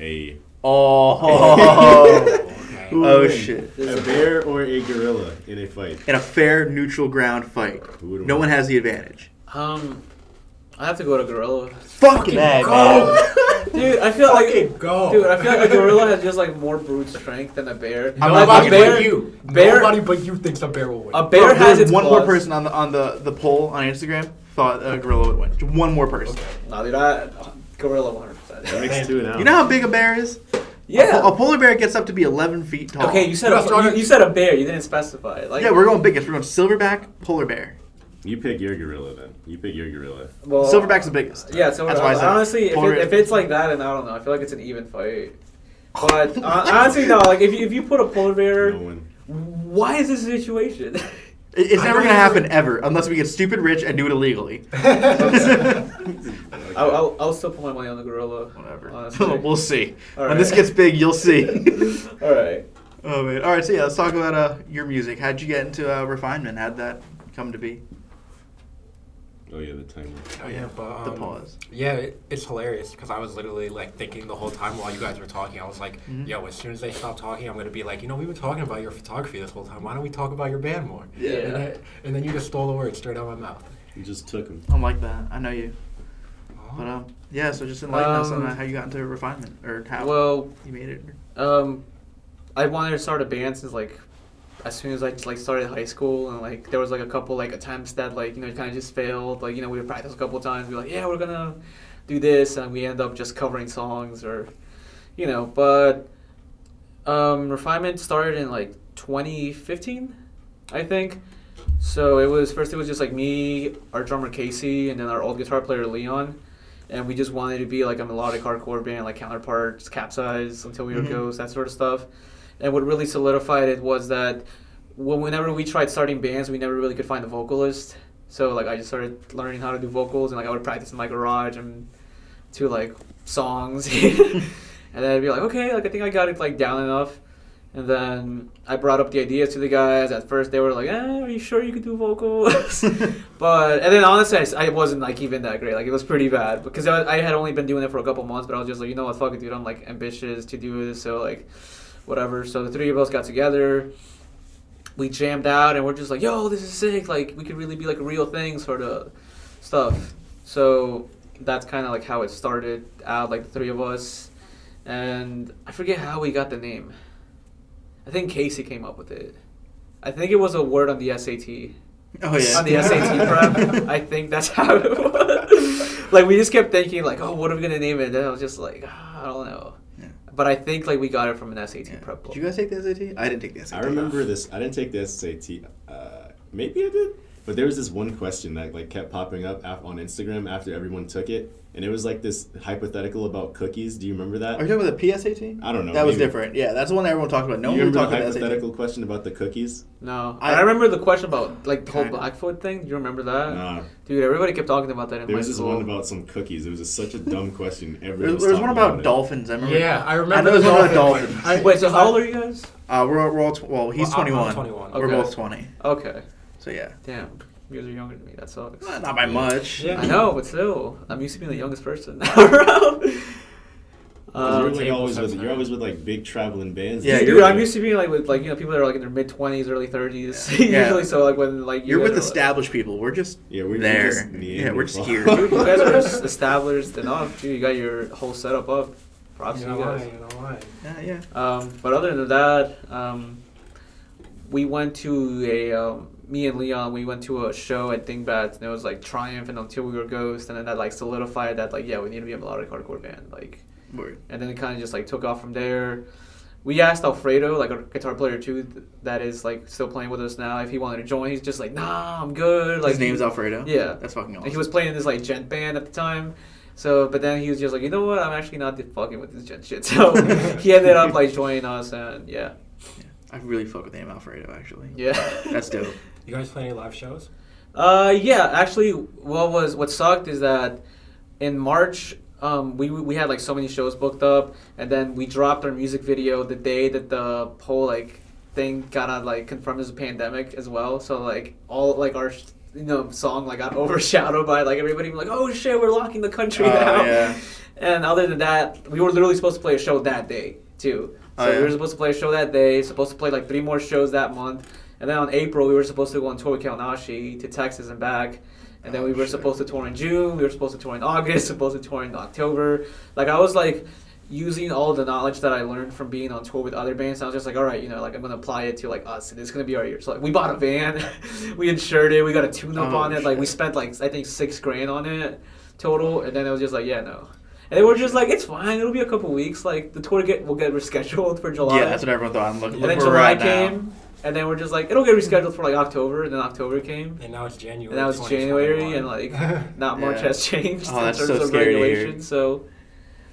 A Oh, Okay. Who would oh win? shit! A bear or a gorilla in a fight? In a fair, neutral ground fight, Who would no win? one has the advantage. Um, I have to go to gorilla. Fuck that, go! Dude, I feel like Fucking go. dude, I feel like a gorilla has just like more brute strength than a bear. I'm Like, not a Nobody bear, but you. bear- Nobody but you thinks a bear will win. a bear Bro, has there's its one more claws. person on the on the the poll on Instagram. thought a gorilla would win? Just One more person. Nah, dude, I gorilla 100. That percent makes two now. You know how big a bear is? Yeah. A, po- a polar bear gets up to be 11 feet tall. Okay, you said You're a, stronger- you, you said a bear. You didn't specify. Like Yeah, we're going biggest. We're going silverback, polar bear. You pick your gorilla then. You pick your gorilla. well, Silverback's the biggest. Yeah, so That's why I said honestly, if, polar it, bear- if it's like that, and I don't know. I feel like it's an even fight. But uh, honestly, no. Like if you if you put a polar bear, No one. why is this a situation? It- It's I never going to happen even- ever unless we get stupid rich and do it illegally. I'll, I'll, I'll still put my money on the gorilla. Whatever. Honestly. we'll see. All when this right. gets big, you'll see. All right. oh man. All right. So yeah, let's talk about uh, your music. How'd you get into uh, refinement? How'd that come to be? Oh yeah, the timer. Oh yeah, but The um, pause. Yeah, it, it's hilarious because I was literally like thinking the whole time while you guys were talking. I was like, Mhm. "Yo, as soon as they stop talking, I'm gonna be like, you know, we were talking about your photography this whole time. Why don't we talk about your band more?" Yeah. And, then, and then you just stole the words straight out of my mouth. You just took them. I'm like that. I know you. But Oh. um, yeah. So just enlighten us on Um, uh, how you got into refinement or how Well, you made it. um, I wanted to start a band since like as soon as I like started high school and like there was like a couple like attempts that like you know kind of just failed. Like you know we would practice a couple times. We were like, yeah, we're gonna do this, and we end up just covering songs or you know. But um, refinement started in like 2015, I think. So it was first it was just like me, our drummer Casey, and then our old guitar player Leon, and we just wanted to be like a melodic hardcore band, like Counterparts, Capsize, Until We Were Mhm. Ghosts, that sort of stuff. And what really solidified it was that whenever we tried starting bands, we never really could find a vocalist. So like I just started learning how to do vocals, and like I would practice in my garage and to like songs, and then I'd be like, okay, like I think I got it like down enough. And then I brought up the ideas to the guys. At first, they were like, eh, "Are you sure you could do vocals?" but and then honestly, I, wasn't like even that great. Like it was pretty bad because I, I had only been doing it for a couple months. But I was just like, you know what, fuck it, dude. I'm like ambitious to do this, so like, whatever. So the three of us got together. We jammed out, and we're just like, "Yo, this is sick! Like we could really be like a real thing, sort of stuff." So that's kind of like how it started out, like the three of us. And I forget how we got the name. I think Casey came up with it. I think it was a word on the SAT. Oh yeah. On the SAT prep, I think that's how it was. like we just kept thinking, like, oh, what are we gonna name it? And I was just like, ah, I don't know. Yeah. But I think like we got it from an SAT Yeah. prep book. Did you guys take the SAT? I didn't take the SAT. I remember this. I didn't take the SAT. Uh, maybe I did. But there was this one question that like kept popping up af- on Instagram after everyone took it, and it was like this hypothetical about cookies. Do you remember that? Are you talking about the PSAT? I don't know. That was maybe. different. Yeah, that's the one everyone talked about. No you one remember talked the about the hypothetical question about the cookies? no, I- I, remember the question about like the whole Kinda. Blackfoot thing. Do you remember that? Nah. Dude, everybody kept talking about that in There was this one about some cookies. It was just such a dumb question. Everyone There was, was there was one talking about dolphins. I remember. Yeah, I I remember. know there's one about dolphin- dolphins. I- Wait, so how old are you guys? Uh, we're, we're all tw- well. He's Well, I'm- I'm 21. 21. We're both 20. Okay. So yeah, Damn, you guys are younger than me. That sucks. Not by much. Yeah. I know, but still, I'm used to being the youngest person around. 'Cause Um, you're, like, always with, you're always with like big traveling bands. Yeah, dude, you're- I'm used to being like with like you know people that are like in their mid twenties, early thirties. Yeah. Usually, so like when like you You're with are, like- established people. We're just Yeah, we're, we're there. just yeah, we're just Neanderthal. here. Dude, you guys are es- established enough. Dude, you got your whole setup up. Props You to know you why? guys. You know why? yeah, yeah. Um, but other than that, um, we went to a um, me and Leon. We went to a show at Dingbatz, and it was like Triumph and Until We Were Ghost, and then that like solidified that like yeah we need to be a melodic hardcore band like, Word. and then it kind of just like took off from there. We asked Alfredo, like a guitar player too, th- that is like still playing with us now, if he wanted to join. He's just like, nah, I'm good. Like His name's Alfredo. Yeah. That's fucking and awesome. he was playing in this like djent band at the time. So, but then he was just like, you know what? I'm actually not fucking with this djent shit. So he ended up like joining us, and yeah, I really fuck with the name Alfredo. Actually. yeah. That's dope. You guys play any live shows? Uh, yeah. Actually, what was what sucked is that in March, um, we we had like so many shows booked up, and then we dropped our music video the day that the whole like thing got on like confirmed as a pandemic as well. So like all like our you know song like got overshadowed by like everybody being like, oh shit, we're locking the country Oh, now. yeah. And other than that, we were literally supposed to play a show that day too. So Oh, yeah. we were supposed to play a show that day. Supposed to play like three more shows that month. And then on April, we were supposed to go on tour with Kaonashi to Texas and back. And then Oh, we were shit. supposed to tour in June. We were supposed to tour in August. Supposed to tour in October. Like I was like, using all the knowledge that I learned from being on tour with other bands. I was just like, all right, you know, like I'm gonna apply it to like us, and it's gonna be our year. So like, we bought a van, we insured it, we got a tune-up Oh, on it. Like we spent like I think six grand on it total, and then it was just like, yeah, no. And they were just like, it's fine. It'll be a couple weeks. Like the tour get will get rescheduled for July. Yeah, that's what everyone thought. I'm looking. and Look then July at now. Came, and then we're just like, it'll get rescheduled for like October, and then October came. And now it's January. And now it's January, and like not much Yeah. has changed Oh, in terms so of scary to So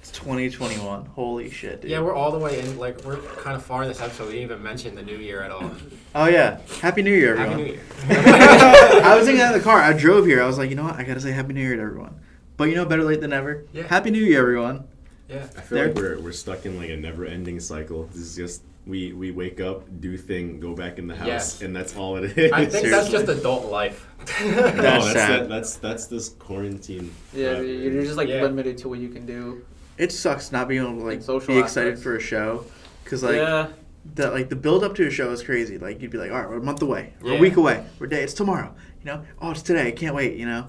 It's 2021. Holy shit, dude. Yeah, we're all the way in. Like we're kind of far in this episode. We didn't even mention the new year at all. Oh yeah, Happy New Year, everyone. Happy New Year. I was thinking that in the car. I drove here. I was like, you know what? I gotta say Happy New Year to everyone. But you know, better late than never. Yeah. Happy New Year, everyone. Yeah. I feel There- like we're, we're stuck in like a never ending cycle. This is just we we wake up, do thing, go back in the house, Yes. and that's all it is. I think that's just adult life. No, That's that's that- that's that's this quarantine. yeah, uh, you're just like Yeah. limited to what you can do. It sucks not being able to like And social be excited aspects. for a show, because like yeah, the like the build up to a show is crazy. Like you'd be like, all right, we're a month away, we're Yeah. a week away, we're day, it's tomorrow. You know, oh, it's today. I can't wait. You know,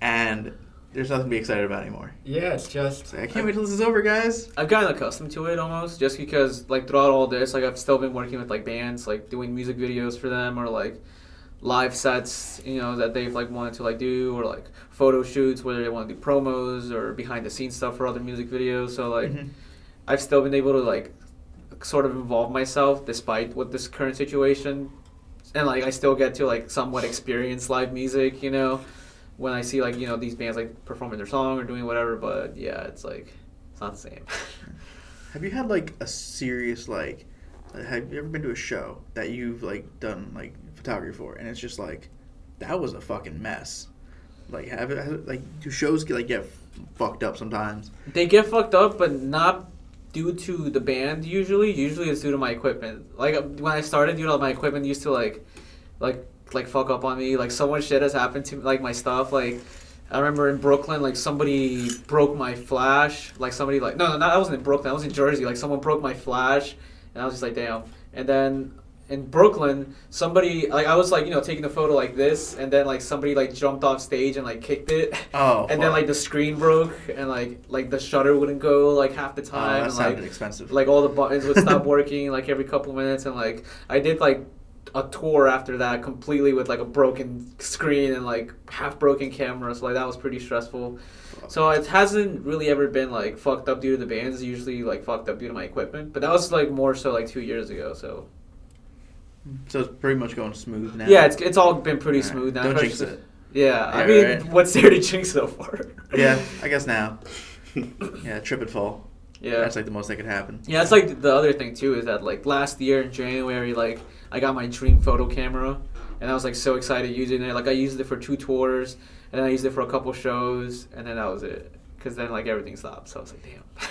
and there's nothing to be excited about anymore. Yeah, it's just. It's I can't wait till this is over, guys. I've gotten accustomed to it almost, just because like throughout all this, like I've still been working with like bands, like doing music videos for them, or like live sets, you know, that they've like wanted to like do, or like photo shoots whether they want to do promos or behind the scenes stuff for other music videos. So like. Mhm. I've still been able to like sort of involve myself despite what this current situation and like I still get to like somewhat experience live music, you know, when I see like, you know, these bands like performing their song or doing whatever, but yeah, it's like it's not the same. Have you had like a serious like? Have you ever been to a show that you've like done like photography for, and it's just like that was a fucking mess. Like have it have- like do shows get like get fucked up sometimes? they get fucked up, but not due to the band usually. Usually it's due to my equipment. Like when I started, you know, my equipment used to like like like fuck up on me. Like so much shit has happened to like my stuff. Like I remember in Brooklyn, like somebody broke my flash. Like somebody like no, no, no, I wasn't in Brooklyn. I was in Jersey. Like someone broke my flash, and I was just like, damn. And then in Brooklyn, somebody like I was like you know taking a photo like this, and then like somebody like jumped off stage and like kicked it. Oh, and then like the screen broke, and like like the shutter wouldn't go like half the oh, time. that and, sounded like, expensive. like all the buttons would stop working like every couple minutes and like i did like a tour after that completely with like a broken screen and like half broken camera so like that was pretty stressful so it hasn't really ever been like fucked up due to the bands usually like fucked up due to my equipment but that was like more so like two years ago so so it's pretty much going smooth now. yeah it's, it's all been pretty Alright, smooth now Don't jinx it. yeah i mean right. what's there to jinx so far Yeah, I guess now. Yeah, trip and fall. yeah That's like the most that could happen. Yeah, that's like the other thing too is that like last year in January, like I got my dream photo camera, and I was like so excited using it. Like I used it for two tours, and then I used it for a couple shows, and then that was it. Cause then like everything stopped, so I was like, damn.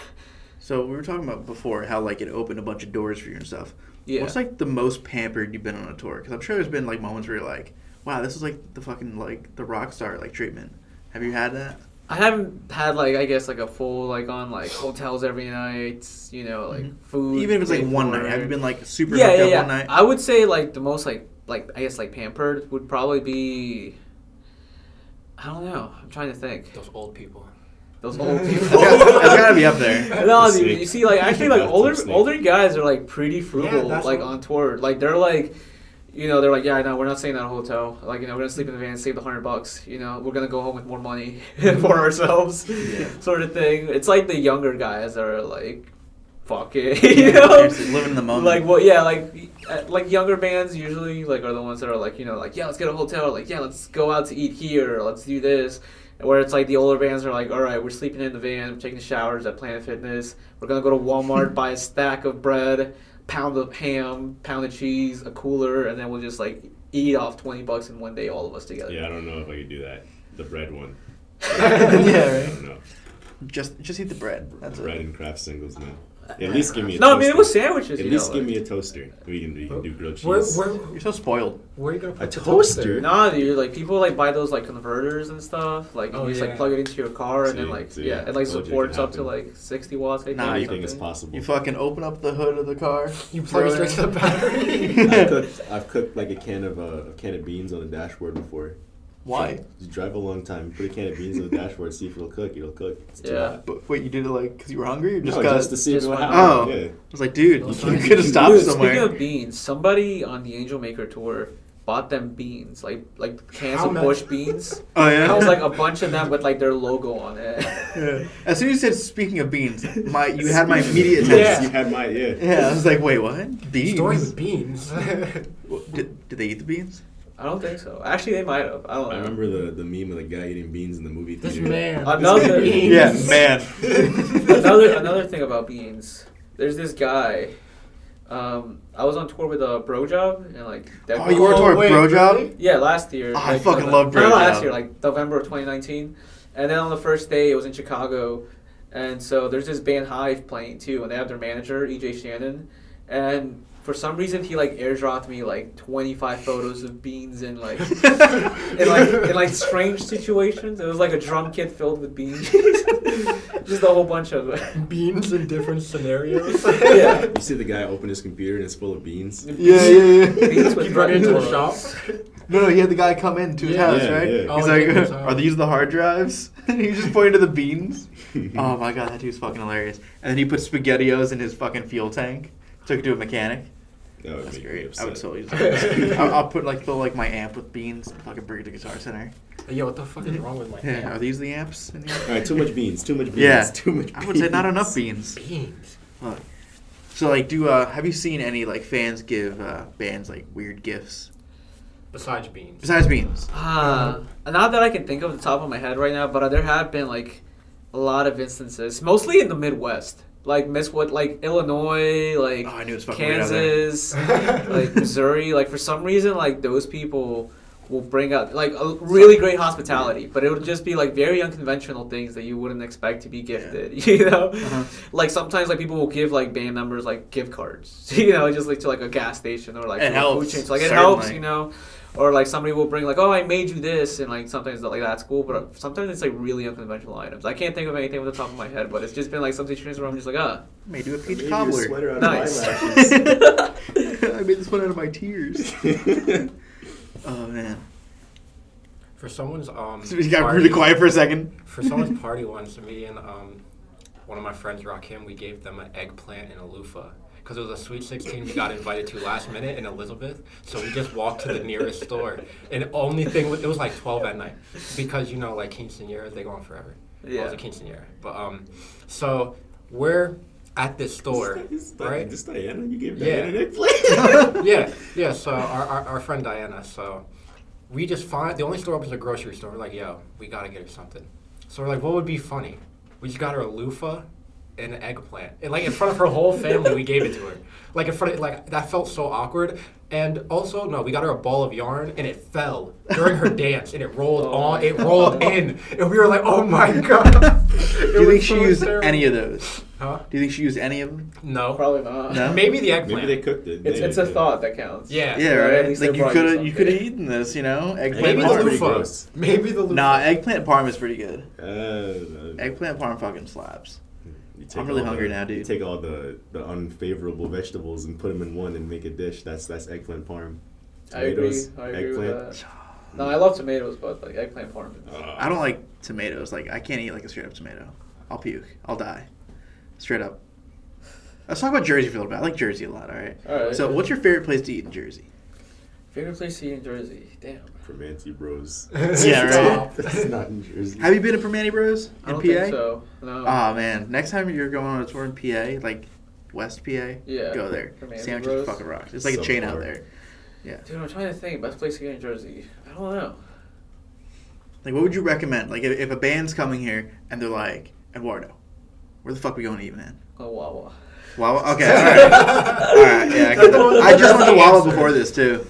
So we were talking about before how like it opened a bunch of doors for you and stuff. yeah. What's like the most pampered you've been on a tour? Because I'm sure there's been like moments where you're like, wow, this is like the fucking like the rock star like treatment. Have you had that? I haven't had like I guess like a full like on like hotels every night, you know, like Mhm. food. Even if it's like one for. night, have you been like super Yeah, hooked yeah, up yeah. one night? I would say like the most like like I guess like pampered would probably be. I don't know. I'm trying to think. Those old people. Those old people. That's gotta- that's gotta be up there. no, dude, you see, like actually, like older older guys are like pretty frugal, that's like what- on tour. Like they're like, you know, they're like, yeah, no, we're not staying at a hotel. Like, you know, we're gonna sleep in the van, save the hundred bucks. You know, we're gonna go home with more money for ourselves, Yeah. sort of thing. It's like the younger guys are like, fuck it, you know. Living in the moment. Like well, yeah, like uh, like younger bands usually like are the ones that are like you know like yeah let's get a hotel like yeah let's go out to eat here let's do this. Where it's like the older bands are like, all right, we're sleeping in the van, taking showers at Planet Fitness. We're gonna go to Walmart, buy a stack of bread, pound of ham, pound of cheese, a cooler, and then we'll just like eat off twenty bucks in one day, all of us together. yeah, I don't know if I could do that. The bread one. yeah, I right. don't know. Just just eat the bread. That's bread it. and Kraft singles, man. At least give me a No, I mean it was sandwiches. At least know, give like- me a toaster. We can, we can do grilled cheese. Where, where, You're so spoiled. where are you gonna put A the toaster? Nah, dude. Like people like buy those like converters and stuff. Like you Oh, just yeah. like plug it into your car and then like see, yeah, it like told it supports up to like sixty watts. I think. Nah, or Anything is something. possible. You fucking open up the hood of the car. You plug it throw straight to the I've battery. cooked, I've cooked like a can of uh, a can of beans on the dashboard before. Why? You drive a long time, put a can of beans on the dashboard, see if it'll cook. It'll cook. It's too Yeah. hot. But wait, you did it like because you were hungry, or just No, got? just to see if Just it would went- happen. Oh. Yeah. I was like, dude, you, Those you are- could have stopped Dude, somewhere. Speaking of beans, somebody on the Angelmaker tour bought them beans, like like cans How of much? Bush beans. oh yeah. And it was like a bunch of them with like their logo on it. Yeah. As soon as you said speaking of beans, my you had my immediate beans, attention. You had my yeah. Yeah, I was like, wait, what? Beans? Story with beans. What, did, did they eat the beans? I don't think so. Actually, they might have. I don't know. I remember the, the meme of the guy eating beans in the movie theater. this man. Another- Beans. Yeah, man. another another thing about beans. There's this guy. Um, I was on tour with a bro job and like. that Oh, you were on tour with Bro Job? Yeah, last year. Oh, I fucking love Bro No, no, Job. last year, like November of 2019. And then on the first day, it was in Chicago. And so there's this band Hive playing too, and they have their manager, EJ Shannon. And for some reason, he like airdropped me like 25 photos of beans in like in like in like strange situations. It was like a drum kit filled with beans, just a whole bunch of. Beans in different scenarios. Yeah. You see the guy open his computer and it's full of beans. Yeah, yeah, yeah. Beans with you brought it into the red shop. No, no, he had the guy come into his Yeah. house, Yeah, right? yeah. He's Oh, like, he came to his house. "Are these the hard drives?" And he just pointed to the beans. oh my god, that dude's fucking hilarious. And then he put spaghettios in his fucking fuel tank. Took it to a mechanic. That would That's make me great. I would totally. so easily. I'll, I'll put like fill like my amp with beans and fucking bring it to Guitar Center. Yo, what the fuck is wrong with my Yeah, are hand? these the amps? in here? All right, too much beans. Too much beans. Yeah. Too much. Beans. I would say not enough beans. Beans. Fuck. So like, do uh, have you seen any like fans give uh, bands like weird gifts Besides beans. besides beans? Ah, not that I can think of the top of my head right now, but there have been like a lot of instances, mostly in the Midwest, like Miss what, like Illinois, like Oh, I knew it was fucking weird out there. Kansas, like Missouri. Like for some reason, like those people will bring up like a really great hospitality, but it would just be like very unconventional things that you wouldn't expect to be gifted. You know, Uh-huh. like sometimes like people will give like band members like gift cards. You know, just like to like a gas station or like It helps, food chain. So, like it certainly. helps. You know. Or like somebody will bring like, oh, I made you this, and like sometimes like that's cool, but sometimes it's like really unconventional items. I can't think of anything off the top of my head, but it's just been like some situations where I'm just like, ah, Made you a Made peach your cobbler. sweater out of Nice. eyelashes. I made this one out of my tears. Oh man, For someone's um. so you got party- really quiet for a second. For someone's party once, me and um, one of my friends, Rakim, we gave them an eggplant and a loofah. Because it was a Sweet 16 we got invited to last minute in Elizabeth. So we just walked to the nearest store. And the only thing, was, it was like 12 at night. Because, you know, like quinceañeras, they go on forever. Well, it was a Yeah. quinceañera. But, um, so we're at this store, Is that- right? This Diana, you gave Yeah. Diana an eggplant. yeah, yeah. So our, our, our friend Diana. So we just find the only store open is a grocery store. We're like, yo, we gotta get her something. So we're like, what would be funny? We just got her a loofah and an eggplant, and like in front of her whole family, we gave it to her. Like in front of like that felt so awkward. And also, no, we got her a ball of yarn, and it fell during her dance, and it rolled Oh on, it rolled God. in, and we were like, oh my god. Do you think she used any of those? Huh? Do you think she used any of them? No. probably not. No? Maybe the eggplant. Maybe they cooked it. It's, it's a thought that counts. Yeah. Yeah, Or right. least Like you could have, you could have eaten this, you know, eggplant Maybe the parm. pretty loofah. Maybe the loofah. Nah, eggplant parm is pretty good. Uh, Eggplant parm fucking slaps. You take I'm really all hungry the- now, dude. You take all the, the unfavorable vegetables and put them in one and make a dish. That's that's eggplant parm. I agree. Tomatoes, I agree eggplant. with that. No, I love tomatoes, but like eggplant parm. is- Uh, I don't like tomatoes. Like I can't eat like a straight up tomato. I'll puke. I'll die. Straight up. Let's talk about Jersey for a little bit. I like Jersey a lot. All right. All right. So, what's your favorite place to eat in Jersey? Favorite place to eat in Jersey? Damn. Primanti Bros. Yeah, right. Stop. That's not in Jersey. Have you been to Primanti Bros I in don't PA? think so. No. Oh man, next time you're going on a tour in PA, like West PA, Yeah. go there. Primanti Sandwiches Bros. fucking rocks. It's like a So chain out there. Yeah. Dude, I'm trying to think. Best place to get in Jersey. I don't know. Like, what would you recommend? Like, if, if a band's coming here and they're like, Eduardo, where the fuck we going to eat, man? Oh, Wawa. Wawa. Okay. All right. all right. Yeah. I. I just went to Wawa before this too.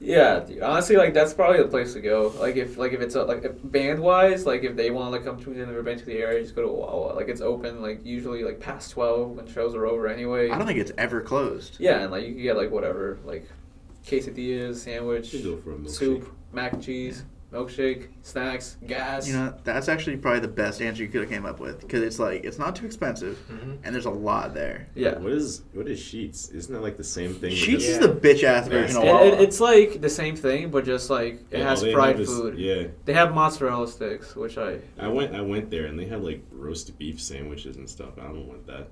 Yeah, dude. Honestly, like that's probably the place to go. Like if like if it's a, like band wise, like if they want to like come to never been to the area, just go to Wawa. Like it's open like usually like past twelve when shows are over anyway. I don't think it's ever closed. Yeah, and like you can get like whatever like quesadillas, sandwich, You go for a milkshake. soup, mac and cheese. Milkshake, snacks, gas. You know, that's actually probably the best answer you could have came up with because it's like it's not too expensive Mhm. and there's a lot there. yeah. What is what is Sheetz? Isn't that like the same thing? Sheetz just- is the bitch ass version of It, Wawa. it- it's like the same thing, but just like it Yeah, has fried have is- food. Yeah, They have mozzarella sticks, which I I went I went there and they have like roast beef sandwiches and stuff. I don't want that.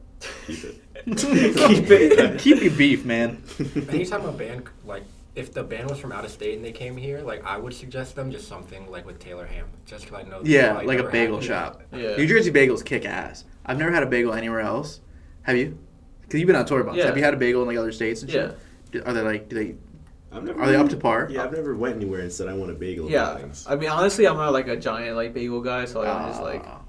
Keep it. Keep it. Keep your beef, man. Anytime a band like if the band was from out of state and they came here, like I would suggest them just something like with Taylor ham, just because I know. they Yeah, like a bagel shop. Yeah. New Jersey bagels kick ass. I've never had a bagel anywhere else. Have you? Because you've been on tour bus. Yeah. Have you had a bagel in like other states and yeah shit? Do- Are they like? Do they? I've never Are they up to par? Yeah, I've never went anywhere and said I want a bagel. yeah. I mean, honestly, I'm not like a giant like bagel guy, so I'm just like Ah.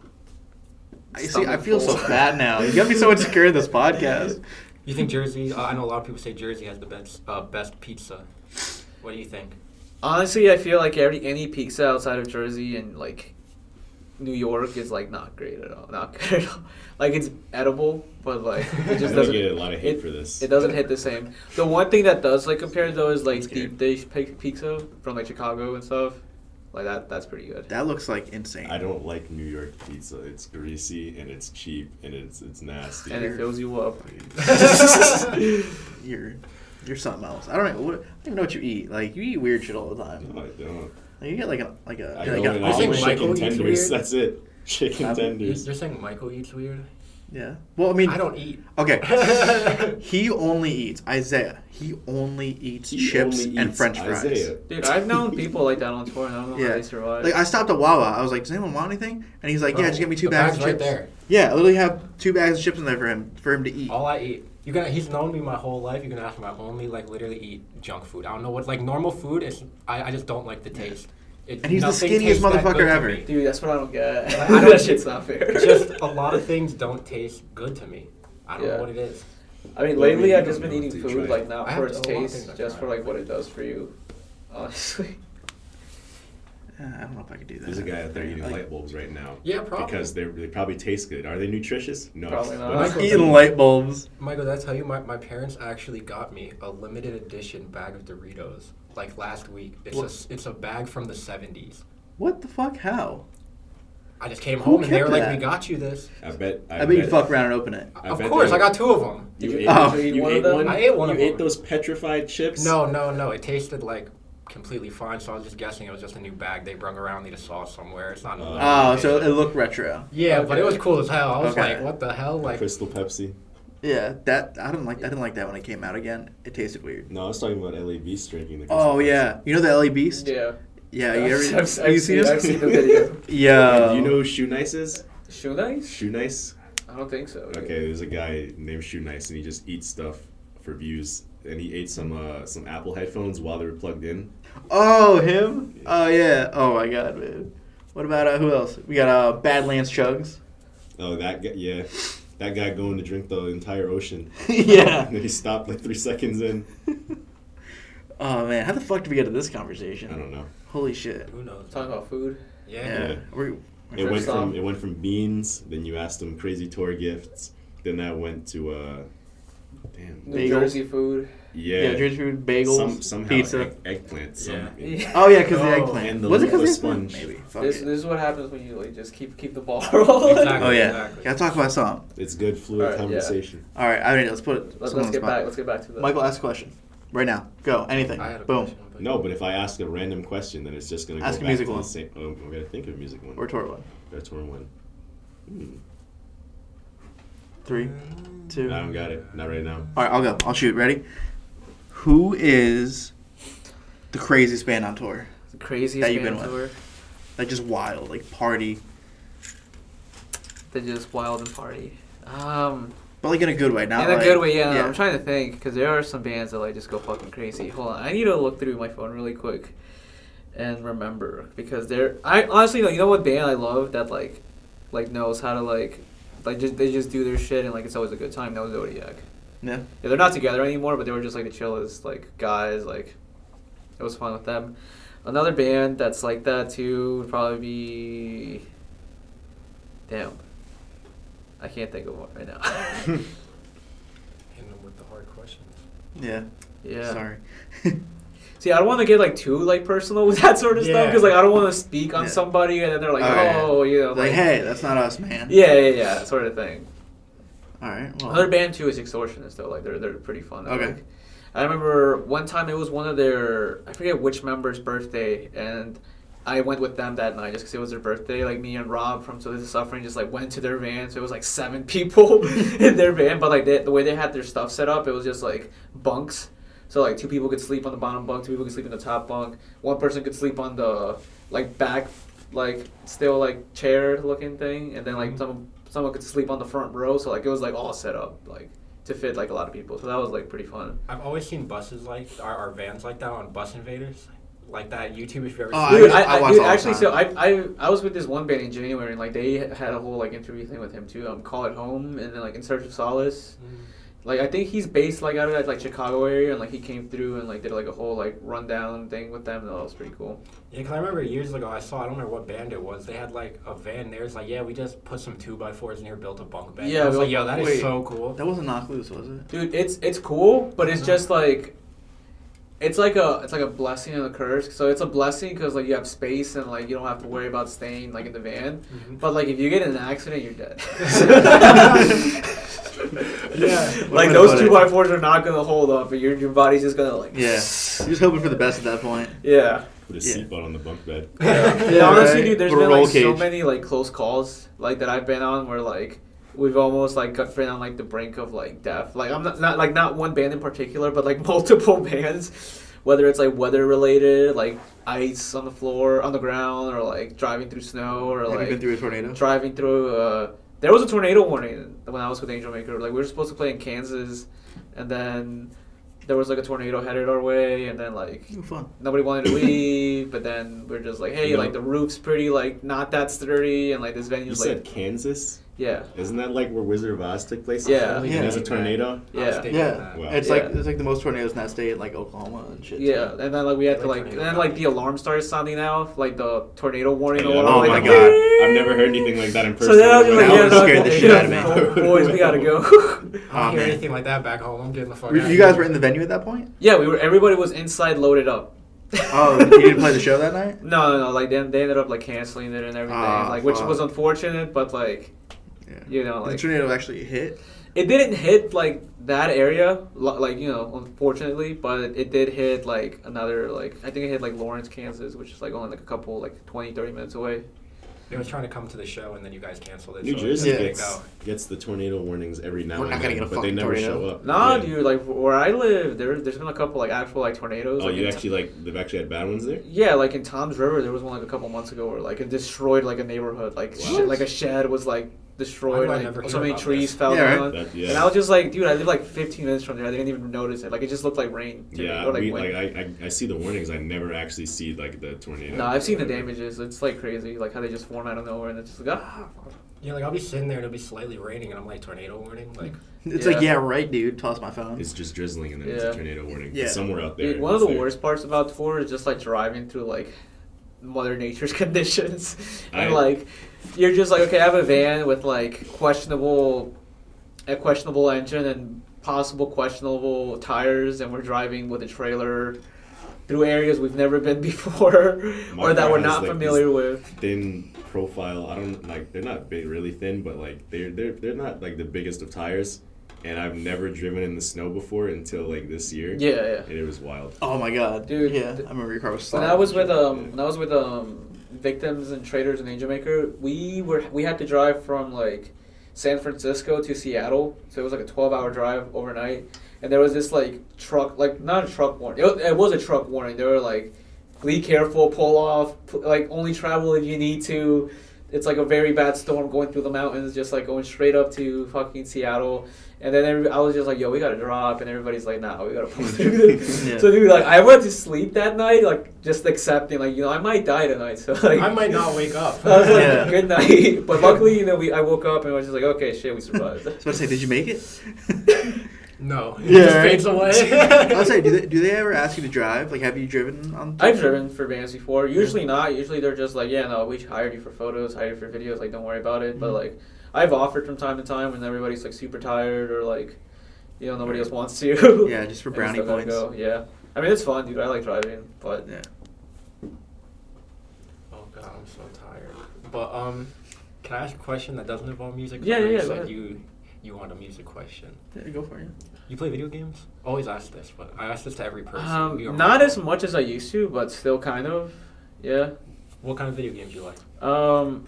I see. I stomach feel so bad now. You got me so insecure in this podcast. You think Jersey? Uh, I know a lot of people say Jersey has the best uh, best pizza. What do you think? honestly, I feel like every any pizza outside of Jersey and like New York is like not great at all. Not good at all. Like it's edible, but like it just don't doesn't. get a lot of hate it- for this. It doesn't hit the same. The one thing that does like compare though is like I'm deep dish pizza from like Chicago and stuff. Like that, that's pretty good. That looks like insane. I don't like New York pizza. It's greasy and it's cheap and it's it's nasty. And it fills you up. You're you're something else. I don't know. What, I don't even know what you eat. Like you eat weird shit all the time. No, I don't. Like, you get like a like a I like go an I I think. Michael chicken eats tenders. weird. That's it. Chicken Um, tenders. You're saying Michael eats weird? Yeah. Well, I mean, I don't eat. Okay. he only eats Isaiah. He only eats He chips only and eats French fries. Isaiah. Dude, I've known people like that on tour, and I don't know Yeah. how they survive. Like I stopped at Wawa. I was like, "Does anyone want anything?" And he's like, "Yeah, Bro, just get me two the bags of bag's chips." right there. Yeah, I literally have two bags of chips in there for him for him to eat. All I eat. You gonna? He's known me my whole life. You can ask him. I only like literally eat junk food. I don't know what like normal food is. I, I just don't like the taste. It, And he's the skinniest motherfucker ever. Dude, that's what I don't get. I don't- that shit's not fair. Just a lot of things don't taste good to me. I don't Yeah. know what it is. I mean, Well, I lately mean, I've just been eating food like it. not I for its a lot of taste, just for like what it does for you. Honestly. Uh, I don't know if I could do that. There's a guy out there eating Like, light bulbs right now. Yeah, probably. Because they they probably taste good. Are they nutritious? No. Probably not. Michael- Eating light bulbs. Michael, did I tell you my, my parents actually got me a limited edition bag of Doritos like last week. It's a What? s- it's a bag from the seventies. What the fuck? How? I just came Who home and they kept were like, "We got you this." I bet. I, I, bet you fuck around and open it. I of course, I got two of them. You Did ate, Oh. you you one ate of them? one. I ate one you of ate them. those petrified chips. No, no, no. It tasted like completely fine. So I was just guessing it was just a new bag they brung around me to saw somewhere. It's not. a Oh. limited Oh, so it looked retro. yeah, but it was cool as hell. I was Okay. like, "What the hell?" Like, Crystal Pepsi. Yeah, that I didn't like. I didn't like that when it came out again. It tasted weird. No, I was talking about LA Beast drinking the. Oh Crystal yeah, you know the LA Beast? Yeah. Yeah, you ever? I've, I've, you seen seen, I've seen the video. Yeah. Do you know who Shoenice is? Shoenice? Shoe Nice. I don't think so. dude. Okay, there's a guy named Shoenice, and he just eats stuff for views. And he ate some uh, some Apple headphones while they were plugged in. Oh, him? Oh yeah. Oh my god, man. What about uh, who else? We got uh, Badlands Chugs. Oh, that guy, yeah, that guy going to drink the entire ocean. yeah. And then he stopped like three seconds in. Oh man, how the fuck did we get to this conversation? I don't know. Holy shit. who knows? Talking about food. Yeah. Yeah. Yeah. We're, It First went from off- it went from beans. Then you asked him crazy tour gifts. Then that went to uh, damn. New Bagels. Jersey food. yeah, Yeah. Jersey food, bagels, Some, somehow pizza. egg, eggplant. Some, Yeah. Oh yeah, because the Oh, eggplant. and the Was it because the sponge. Maybe. Fuck This, it. this is what happens when you like just keep keep the ball rolling. Exactly. Oh yeah. Exactly. Gotta talk about something. It's good fluid Alright, yeah. conversation. All right, I mean, let's put. Let's, let's on get the back. Let's get back to that. Michael, ask a question. Right now. Go. Anything. I had a Boom. question. but- No, but if I ask a random question, then it's just gonna Ask a go back music to one. the same. Oh, I'm gonna think of a music one. Or tour one. That's where one. Hmm. Three, two. I don't got it. Not right now. All right, I'll go. I'll shoot. Ready? Who is the craziest band on tour? The craziest that you've been band with. tour. Like just wild, like party, They're just wild and party. Um, but like in a good way. Not in a like, good way, yeah. I'm trying to think because there are some bands that like just go fucking crazy. Hold on, I need to look through my phone really quick and remember because they're. I honestly, know you know what band I love that like, like knows how to like, like just they just do their shit and like it's always a good time. That was Zodiac. Yeah. Yeah, they're not together anymore, but they were just like the chillest like guys. Like, it was fun with them. Another band that's like that too would probably be. Damn. I can't think of one right now. Hitting them with the hard questions. Yeah. yeah. Sorry. See, I don't want to get like too like personal with that sort of stuff because like I don't want to speak on Yeah. somebody and then they're like, Oh, yeah. oh, you know, It's like, hey, that's not us, man. yeah, yeah, yeah, that sort of thing. All right. Well, Another band too is Extortionist though. Like they're they're pretty fun. Okay. Like, I remember one time it was one of their I forget which member's birthday and. I went with them that night just because it was their birthday. Like me and Rob from So This Is Suffering just like went to their van. So it was like seven people in their van. But like they, the way they had their stuff set up, it was just like bunks. So like two people could sleep on the bottom bunk, two people could sleep in the top bunk. One person could sleep on the like back, like still like chair looking thing, and then like Mhm. some someone could sleep on the front row. So like it was like all set up like to fit like a lot of people. So that was like pretty fun. I've always seen buses like our, our vans like that on Bus Invaders, like that YouTube. If you ever Oh, seen I Dude, I, I I, watch dude, actually, so I. I I was with this one band in January, and like they had a whole like interview thing with him too. Um, Call It Home, and then like In Search of Solace. Mm. Like I think he's based like out of that like Chicago area, and like he came through and like did like a whole like rundown thing with them. And That was pretty cool. Yeah, because I remember years ago I saw I don't remember what band it was. They had like a van there. It's like yeah, we just put some two by fours in here, built a bunk bed. Yeah, I was but- like yo, that is wait, so cool. That wasn't Knocked Loose, was it? Dude, it's it's cool, but it's Mhm. just like it's like a it's like a blessing and a curse. So it's a blessing because like you have space and like you don't have to worry about staying like in the van. Mhm. But like if you get in an accident, you're dead. Yeah. Like those two it. by fours are not gonna hold up, and your your body's just gonna like Yeah. You're just hoping for the best at that point. yeah. Put a Yeah. seatbelt on the bunk bed. Yeah, Yeah, honestly, right? dude, there's Put a been roll like so many like close calls like that I've been on where like we've almost like got been on like the brink of like death. Like I'm not, not like not one band in particular, but like multiple bands. Whether it's like weather related, like ice on the floor, on the ground, or like driving through snow, or Have you like been through a tornado? driving through. Uh, there was a tornado warning when I was with Angelmaker. Like we were supposed to play in Kansas, and then there was like a tornado headed our way, and then like fun. nobody wanted to leave, but then we're just like, hey, You know- like the roof's pretty like not that sturdy, and like this You venue's said like, Kansas? Yeah, Isn't that like where Wizard of Oz took place? Yeah. And Yeah. there's a tornado? I yeah, Yeah. Wow. it's like it's like the most tornadoes in that state, like Oklahoma and shit. yeah, and then like we had to Like like, and then like the alarm started sounding out, like the tornado warning Yeah. alarm. Oh like, my like, God. I've never heard anything like that in person. So then I was like, yeah, would've no, scared the shit out of me. oh, boys, we gotta go. I Oh, don't hear anything like that back home. I'm getting the fuck Were- out. You guys were in the venue at that point? yeah, we were. Everybody was inside, loaded up. Oh, you didn't play the show that night? No, no, no. Like they, they ended up like canceling it and everything, Ah, like which fuck. was unfortunate, but like Yeah. you know, the tornado actually hit. it didn't hit like that area, like you know, unfortunately, but it, it did hit like another like I think it hit like Lawrence, Kansas, which is like only like a couple like 20, 30 minutes away. They was trying to come to the show and then you guys canceled it. New so it just Jersey didn't gets, gets the tornado warnings every now We're and not gonna then, get a but they never tornado. show up. Nah, Yeah. dude, like where I live, there there's been a couple like actual like tornadoes. Oh, like, you in- actually like they've actually had bad ones there. Yeah, like in Tom's River, there was one like a couple months ago where like it destroyed like a neighborhood, like Wow. shit, like a shed was like destroyed, Why never like so many trees this? fell Yeah, right. down. That, yeah. And I was just like, dude, I live like 15 minutes from there. I didn't even notice it. Like it just looked like rain. to me, yeah, or, like, we, like I, I, I see the warnings. I never actually see like the tornado. No, I've seen the damages. It's like crazy, like how they just form out of nowhere, and it's just like ah. Yeah, like I'll be sitting there and it'll be slightly raining and I'm like tornado warning. Like It's Yeah. like, yeah, right, dude. Toss my phone. It's just drizzling and then it's a tornado warning. Yeah. It's somewhere out there. Dude, one of the there. worst parts about tour is just like driving through like Mother Nature's conditions, and I- like you're just like, okay, I have a van with like questionable, a questionable engine and possible questionable tires, and we're driving with a trailer through areas we've never been before My or that we're not like, familiar this- with. thin profile. I don't like they're not big, really thin, but like they're they're they're not like the biggest of tires. And I've never driven in the snow before until like this year. Yeah, yeah. And it was wild. Oh my god, Dude, Yeah, th- I remember your car was. When sliding I was with shit. um when I was with um VCTMS and Traitors and Angelmaker, we were we had to drive from like San Francisco to Seattle, so it was like a twelve hour drive overnight. And there was this like truck, like not a truck warning. It was, it was a truck warning. They were like, "Be careful, pull off, like only travel if you need to." It's like a very bad storm going through the mountains, just like going straight up to fucking Seattle. And then every, I was just like, "Yo, we gotta drop," and everybody's like, "Nah, we gotta pull through." this." Yeah. So dude, like I went to sleep that night, like just accepting, like you know, I might die tonight. So like I might not wake up. I was like, Yeah. good night. But luckily, you know, we I woke up and I was just like, okay, shit, we survived. I was about to say, did you make it? no. It Yeah, just right. fades away. I was say, do they, do they ever ask you to drive? Like, have you driven on? I've driven for bands before. Usually not. Usually they're just like, yeah, no, we hired you for photos, hired you for videos. Like, don't worry about it. But Mhm. like, I've offered from time to time when everybody's like super tired or like, you know, nobody else wants to. Yeah, just for And brownie points. Go. Yeah. I mean, it's fun, dude. I like driving, but Yeah. Oh god, I'm so tired. But um, can I ask a question that doesn't involve music? Yeah, I know yeah, You yeah, go you you want a music question. Yeah, go for it. You play video games? Always ask this, but I ask this to every person. um, You are- not as much as I used to, but still kind of. Yeah. What kind of video games do you like? Um,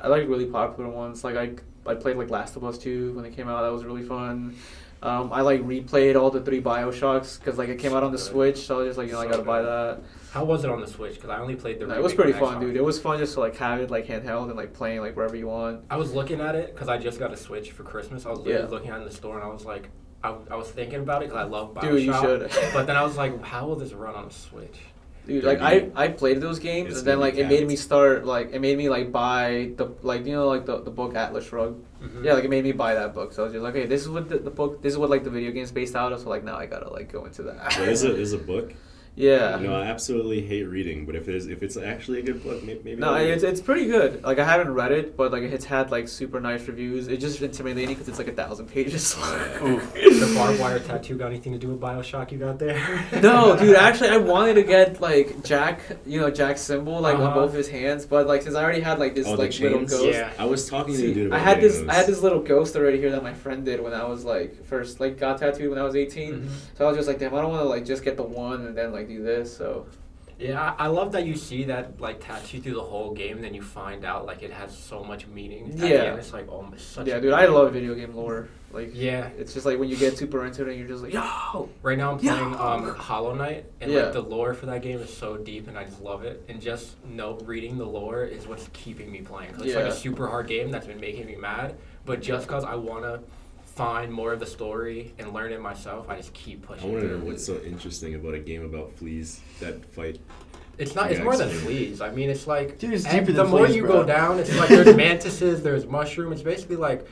I like really popular ones. Like I, I played like Last of Us Two when it came out. That was really fun. Um, I like replayed all the three Bioshocks because like it came out on the good. Switch, so I was just like you know I gotta buy that. How was it on the Switch? Because I only played the. No, it was pretty fun, dude. It was fun just to like have it like handheld and like playing like wherever you want. I was looking at it because I just got a Switch for Christmas. I was literally Yeah. looking at it in the store and I was like, I, I was thinking about it because I love Bioshock. Dude, you should. but then I was like, how will this run on a Switch? Dude, like I, I played those games and then like it made me start like it made me like buy the like you know like the, the book Atlas Shrugged. Mhm. Yeah, like it made me buy that book. So I was just like, okay, this is what the, the book, this is what like the video game's based out of. So like now I gotta like go into that. So is a is a book. Yeah. You know, I absolutely hate reading, but if there's if it's actually a good book, maybe. No, I'll it's, it's pretty good. Like I haven't read it, but like it's had like super nice reviews. It's just intimidating because it's like a thousand pages. The barbed wire tattoo got anything to do with Bioshock you got there? no, dude. Actually, I wanted to get like Jack, you know, Jack's symbol like on Uh-huh. both his hands, but like since I already had like this Oh, like little ghost. Yeah. I was talking to the See, dude I had this. those. I had this little ghost already here that my friend did when I was like first like got tattooed when I was 18. Mhm. So I was just like, damn, I don't want to like just get the one and then like do this. So Yeah, I, love that you see that like tattoo through the whole game, and then you find out like it has so much meaning. Yeah. it's like oh, it's such. yeah, dude, I love video game lore. Like Yeah, it's just like when you get super into it, and you're just like, yo. right now I'm Yeah. playing um, Hollow Knight, and Yeah. like the lore for that game is so deep, and I just love it. And just no reading the lore is what's keeping me playing. 'Cause it's like a super hard game that's been making me mad, but just cause I wanna find more of the story and learn it myself, I just keep I pushing. want to know through. what's so interesting about a game about fleas that fight. It's not. It's more than fleas. I mean, it's like Dude, it's deeper the than more fleas, you bro. go down, it's like there's mantises, there's mushroom. It's basically like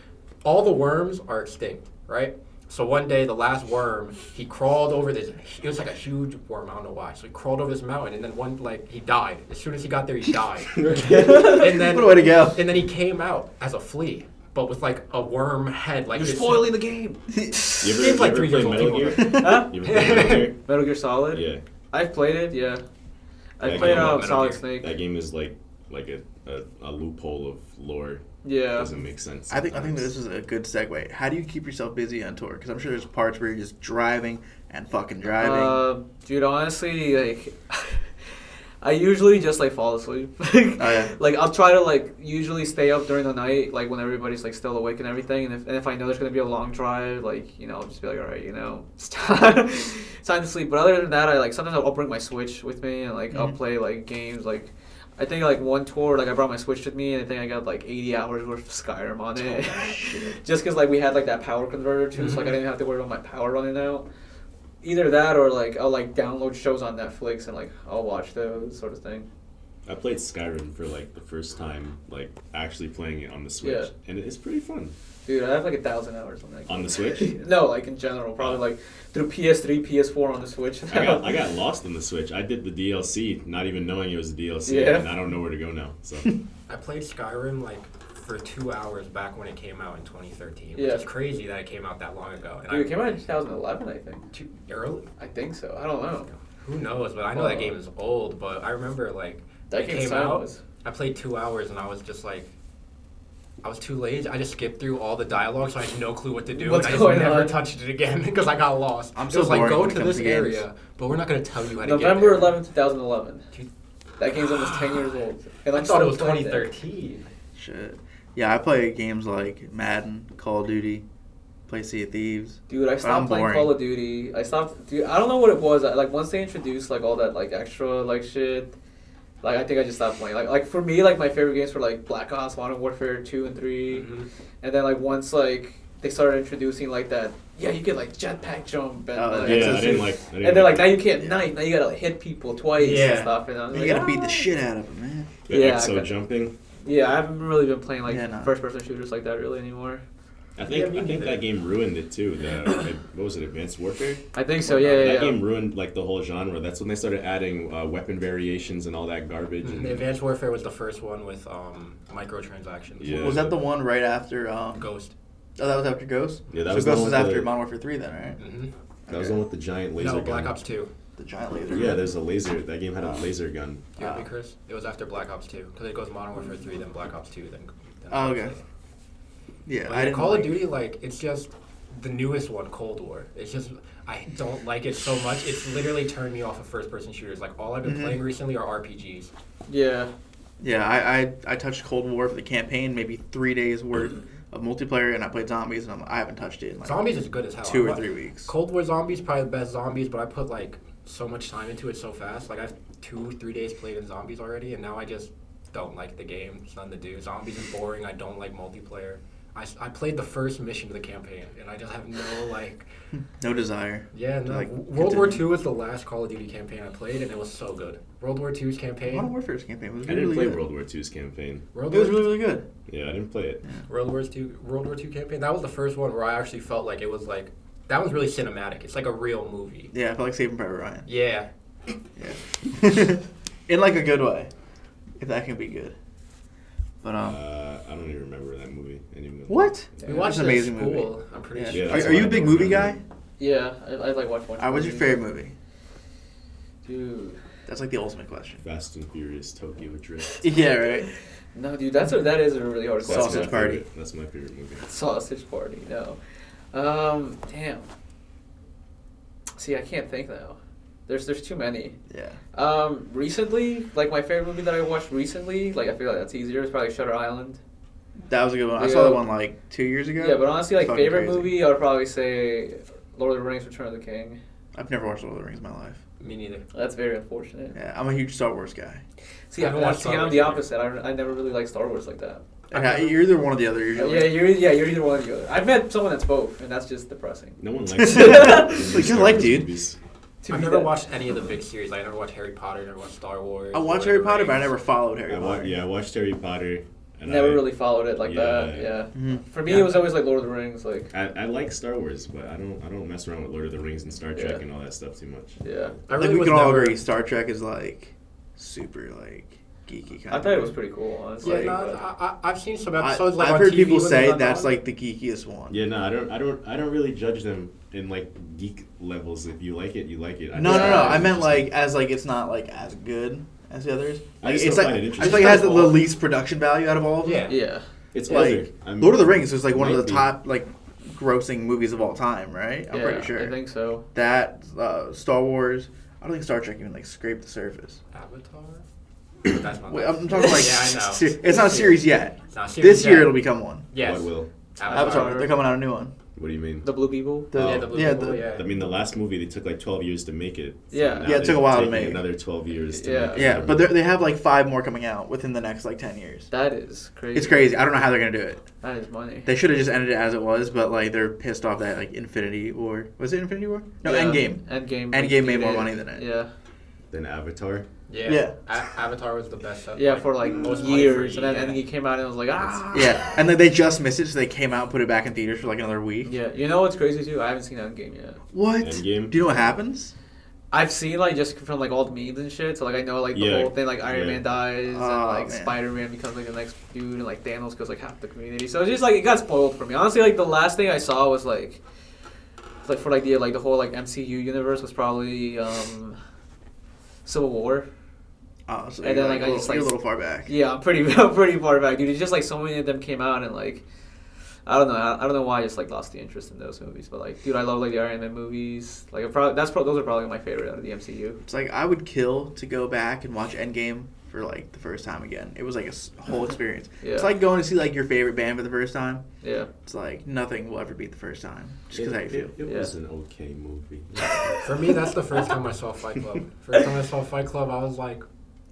all the worms are extinct, right? So one day, the last worm, he crawled over this. It was like a huge worm. I don't know why. So he crawled over this mountain, and then one like he died. As soon as he got there, he died. and then What a way to go. And then he came out as a flea, but with like a worm head. Like You're this- spoiling the game. You ever, It's you like ever three play years old, Metal Gear? huh? You ever play Metal Gear? Metal Gear Solid. Yeah. I've played it. Yeah. I That played game- uh, Metal Solid Gear. Snake. That game is like like a, a, a loophole of lore. Yeah. Doesn't make sense. I think I think sometimes. this is a good segue. How do you keep yourself busy on tour? Because I'm sure there's parts where you're just driving and fucking driving. Uh, dude, honestly, like, I usually just like fall asleep. oh yeah. Like I'll try to like usually stay up during the night, like when everybody's like still awake and everything. And if and if I know there's gonna be a long drive, like you know, I'll just be like, all right, you know, it's time, it's time to sleep. But other than that, I like sometimes I'll bring my Switch with me and like I'll Mhm. play like games like. I think like one tour, like I brought my Switch with me, and I think I got like 80 hours worth of Skyrim on it. Just because like we had like that power converter too, so like I Mhm. didn't have to worry about my power running out. Either that or like I'll like download shows on Netflix and like I'll watch those sort of thing. I played Skyrim for like the first time, like actually playing it on the Switch, Yeah. and it's pretty fun. Dude, I have like a thousand hours on that. Game. On the Switch? no, like in general, probably like through PS3, PS4 on the Switch. I got I got lost on the Switch. I did the DLC, not even knowing it was a DLC, Yeah. and I don't know where to go now. So I played Skyrim like for two hours back when it came out in 2013, which Yeah. is crazy that it came out that long ago. And Dude, I, it came out in 2011, I think. too early. I think so. I don't know. Who knows? But I know that game is old. But I remember like That it game's came out. timeless. I played two hours and I was just like, I was too lazy. I just skipped through all the dialogue, so I had no clue what to do. What's and I just going never on? touched it again because I got lost. I'm it so was like boring go when it to comes this to games. area, but we're not gonna tell you how to November get there. 11th, 2011. Dude. That game's almost 10 years old. And I I'm thought it still was playing it. 2013. Shit. Yeah, I play games like Madden, Call of Duty, play Sea of Thieves. Dude, I stopped playing boring. Call of Duty. I stopped. Dude, I don't know what it was. I, like once they introduced like all that like extra like shit, like I think I just stopped playing. Like like for me, like my favorite games were like Black Ops, Modern Warfare two and 3 Mhm. and then like once like they started introducing like that, yeah, you can like jetpack jump and Oh, like, yeah, I didn't like. I didn't and they're like like now you can't Yeah. knife, now you gotta like, hit people twice and Yeah. stuff. And I was You like, gotta beat the "Ah." shit out of them, man. the Yeah, I exo got- jumping. Yeah, I haven't really been playing like Yeah, no. first person shooters like that really anymore. I think Yeah, I think that game ruined it too. The what was it? Advanced Warfare. I think so. Yeah, yeah. that yeah. game ruined like the whole genre. That's when they started adding uh, weapon variations and all that garbage. And The Advanced Warfare was the first one with um, microtransactions. Yeah. Was that the one right after? Um, Ghost. oh, that was after Ghost. Yeah, that so was the Ghost was after the- Modern Warfare Three, then, right? hmm that was the one with the giant laser No, gun. Black Ops 2. The giant laser. Yeah, there's a laser. That game had a laser gun. You got me, Ah. Chris? It was after Black Ops 2. Because it goes Modern Warfare 3, then Black Ops 2, then. then Oh, Call okay. Yeah, But I didn't Call like- of Duty, like, it's just the newest one, Cold War. It's just, I don't like it so much. It's literally turned me off of first person shooters. Like, all I've been Mhm. playing recently are RPGs. Yeah. Yeah, I, I I touched Cold War for the campaign, maybe three days worth of multiplayer, and I played zombies, and I'm, I haven't touched it in like Zombies is good as hell. two or three weeks. Cold War Zombies, probably the best zombies, but I put, like, so much time into it so fast. Like, I have two, three days played in zombies already, and now I just don't like the game. It's nothing to do. Zombies is boring. I don't like multiplayer. I, I played the first mission of the campaign, and I just have no, like, No desire. Yeah, no. Like, World War continue. II was the last Call of Duty campaign I played, and it was so good. World War II's campaign. Modern Warfare's campaign was I really, didn't play good. World War II's campaign. World It was really really good. Yeah, I didn't play it. World War II. World War II campaign. That was the first one where I actually felt like it was like that was really cinematic. It's like a real movie. Yeah, I felt like Saving Private Ryan. Yeah. Yeah, in like a good way, if that can be good. But um, Uh, I don't even remember that movie anymore. what? We It's watched an amazing school. movie. I'm pretty Yeah. sure. Yeah, are, are you a big don't movie guy? Yeah. I, I like watch one. Uh, what's your favorite movie? Dude. That's like the ultimate question. Fast and Furious Tokyo Drift. Yeah, right. No, dude, that's a, that is a really hard That's question. Sausage Party. favorite- That's my favorite movie. Sausage Party. No. Um. Damn. See, I can't think now. There's there's too many. Yeah. Um. Recently, like my favorite movie that I watched recently, like I feel like that's easier. It's probably Shutter Island. That was a good one. I saw that one like two years ago. Yeah, but honestly, like Fucking favorite crazy. movie, I would probably say Lord of the Rings: Return of the King. I've never watched Lord of the Rings in my life. Me neither. That's very unfortunate. Yeah, I'm a huge Star Wars guy. See, I haven't I, watched see, Star I'm Wars the either. opposite. I, I never really like Star Wars like that. And I- you're either one or the other. Usually. yeah, you're yeah, you're either one or the other. I've met someone that's both, and that's just depressing. No one likes Like, Star good luck, Wars dude. movies. I've never that- watched any of the big series. I never watched Harry Potter. Never watched Star Wars. I watched Harry Potter, but I never followed Harry I wa- yeah, I watched Harry Potter. And Never I, really followed it like that. Yeah. Yeah. Mhm. For me, Yeah. it was always like Lord of the Rings. Like, I, I like Star Wars, but I don't I don't mess around with Lord of the Rings and Star Trek Yeah. and all that stuff too much. yeah. I I really think we can all never- agree Star Trek is like super like geeky kind I of. thought it was pretty cool, honestly. Yeah, like, no, I, I, I've seen some I, episodes. like I've heard TV people say that's on. like the geekiest one. Yeah, no, I don't I don't I don't really judge them in like geek levels. If you like it, you like it. I No, just- no, no. I meant like as like it's not like as good as the others. I Like just it's don't like find it I interesting. feel like it has the, It's the cool. least production value out of all of them. Yeah. yeah. it's Like. I'm- Lord of the Rings is like one of the top like grossing movies of all time, right? I'm yeah, pretty sure. I think so. that uh, Star Wars. I don't think Star Trek even like scraped the surface. Avatar. But that's not. Wait. I'm talking like yeah, I know. se- it's not a series yet. It's not a series This year yet. it'll become one. Yes. Oh, what will? Avatar. They're coming out a new one. What do you mean? The Blue People. The, Oh. Yeah, the Blue yeah, People, the- yeah. I mean, the last movie they took like 12 years to make it. Yeah. Yeah, it took a while to make. Another 12 years to Yeah. make it. yeah, but they they have like five more coming out within the next like ten years. That is crazy. It's crazy. I don't know how they're gonna do it. That is money. They should have just ended it as it was, but like they're pissed off that like Infinity War was it Infinity War? No, Yeah, Endgame. Endgame. Endgame made more money than it. Yeah. Than Avatar. Yeah. Yeah. A- Avatar was the best. set, Yeah, for like most money for years, and then year. and he came out and it was like, ah. Yeah, and then they just missed it, so they came out and put it back in theaters for like another week. Yeah, you know what's crazy too? I haven't seen Endgame yet. What? Endgame? Do you know what happens? I've seen like just from like all the memes and shit, so like I know like the Yeah, whole thing, like Iron yeah. Man dies and Oh, like. Spider Man becomes like the next dude, and like Thanos kills like half the community. So it's just like it got spoiled for me. Honestly, like the last thing I saw was like, like for like the like the whole like MCU universe was probably um, Civil War. Oh, so And then, like, like, I a little, just, like, you're a little far back. Yeah, I'm pretty I'm pretty far back, dude. It's just like so many of them came out and like. I don't know. I, I don't know why I just like lost the interest in those movies, but like, dude, I love like the Iron Man movies. Like, I probably that's pro- those are probably my favorite out of the MCU. It's like I would kill to go back and watch Endgame for like the first time again. It was like a whole experience. Yeah. It's like going to see like your favorite band for the first time. Yeah. It's like nothing will ever beat the first time, just because how you feel. it, it Yeah. was an okay movie. For me, that's the first time I saw Fight Club. First time I saw Fight Club, I was like,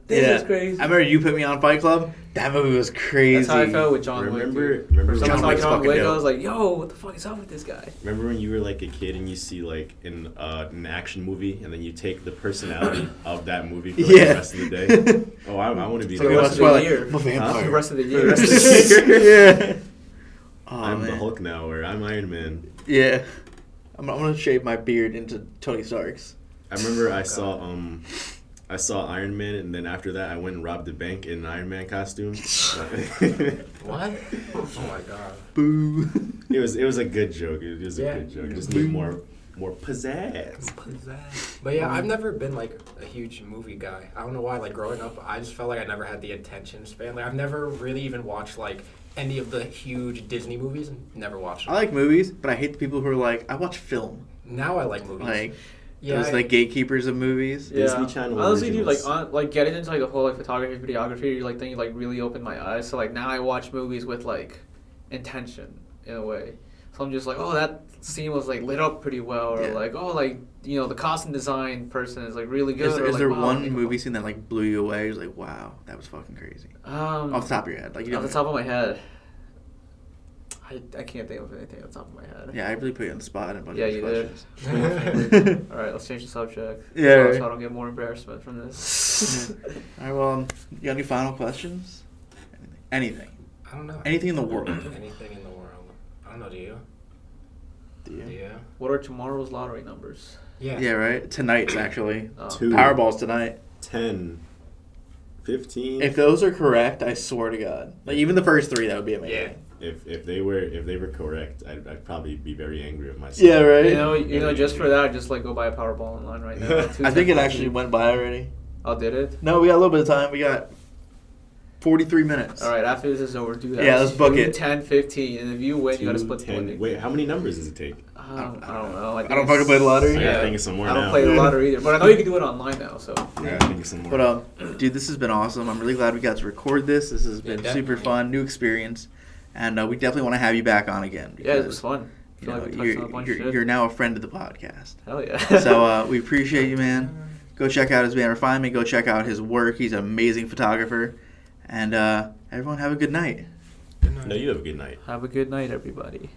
This yeah. is crazy. I remember you put me on Fight Club. That movie was crazy. That's how I felt with John remember, Wick. dude. remember, I John saw Wick's John Wick, I was like, "Yo, what the fuck is up with this guy?" remember when you were like a kid and you see like in uh, an action movie and then you take the personality of that movie for like, Yeah. the rest of the day? Oh, I, I want to be For like the rest watch of the guy. Year. I'm a vampire. The rest of the For year. the rest of the year. yeah. Oh, I'm the. Hulk now, or I'm Iron Man. Yeah. I'm, I'm gonna shave my beard into Tony Stark's. I remember I saw um I saw Iron Man and then after that I went and robbed a bank in an Iron Man costume. what? Oh my god. Boo. it was it was a good joke. It was Yeah. a good joke. Just need more more pizzazz. Pizzazz. But yeah, I've never been like a huge movie guy. I don't know why. Like growing up, I just felt like I never had the attention span. Like I've never really even watched like any of the huge Disney movies. Never watched I like movies, but I hate the people who are like, I watch film. now I like movies. Like yeah, those I- like gatekeepers of movies. Disney Channel I honestly, dude, like on, like getting into like the whole like photography, videography, like thing, like really opened my eyes. So like now I watch movies with like intention in a way. So I'm just like, oh, that scene was like lit up pretty well, or Yeah. like, oh, like you know, the costume design person is like really good. Is, or, is like, there wow, one you know. movie scene that like blew you away? You're like, wow, that was fucking crazy. Um, Off the top of your head, like you off know. the top of my head, I, I can't think of anything off the top of my head. Yeah, I really put you on the spot and a bunch Yeah, of you did. questions. All right, let's change the subject. Yeah, so, right. so I don't get more embarrassment from this. All right, well, um, you got any final questions? Anything? I don't know. Anything in the world? Anything in the world. I don't know. Do you? Do you? Yeah. what are tomorrow's lottery numbers? Yeah. Yeah, right. Tonight's actually Oh. Two. Powerball's tonight. 10, 15. If those are correct, I swear to God, like even the first three, that would be amazing. Yeah. If, if they were if they were correct, I'd, I'd probably be very angry with myself. Yeah, right. You know, you know, just for that, just like go buy a Powerball online right now. I think it actually went by already. Oh, did it? No, we got a little bit of time. We got forty-three minutes. All right, after this is over, do that. Yeah, let's book Do it. 10, 15, and if you win, you gotta split 10 winning. Wait, how many numbers does it take? I don't, I don't know. I don't fucking play the lottery. I Yeah. gotta think of some more I don't now. play the lottery either, but I know you can do it online now. So I gotta think of some more. But um, dude, this has been awesome. I'm really glad we got to record this. This has Yeah, been super fun, new experience, and uh, we definitely want to have you back on again. yeah, it was fun. You feel know, like we touched on a you're, you're, you're now a friend of the podcast. Hell yeah. so uh, we appreciate you, man. Go check out his band Refinement. Go check out his work. He's an amazing photographer. And uh, everyone have a good night. Good night. no, you have a good night. Have a good night, everybody.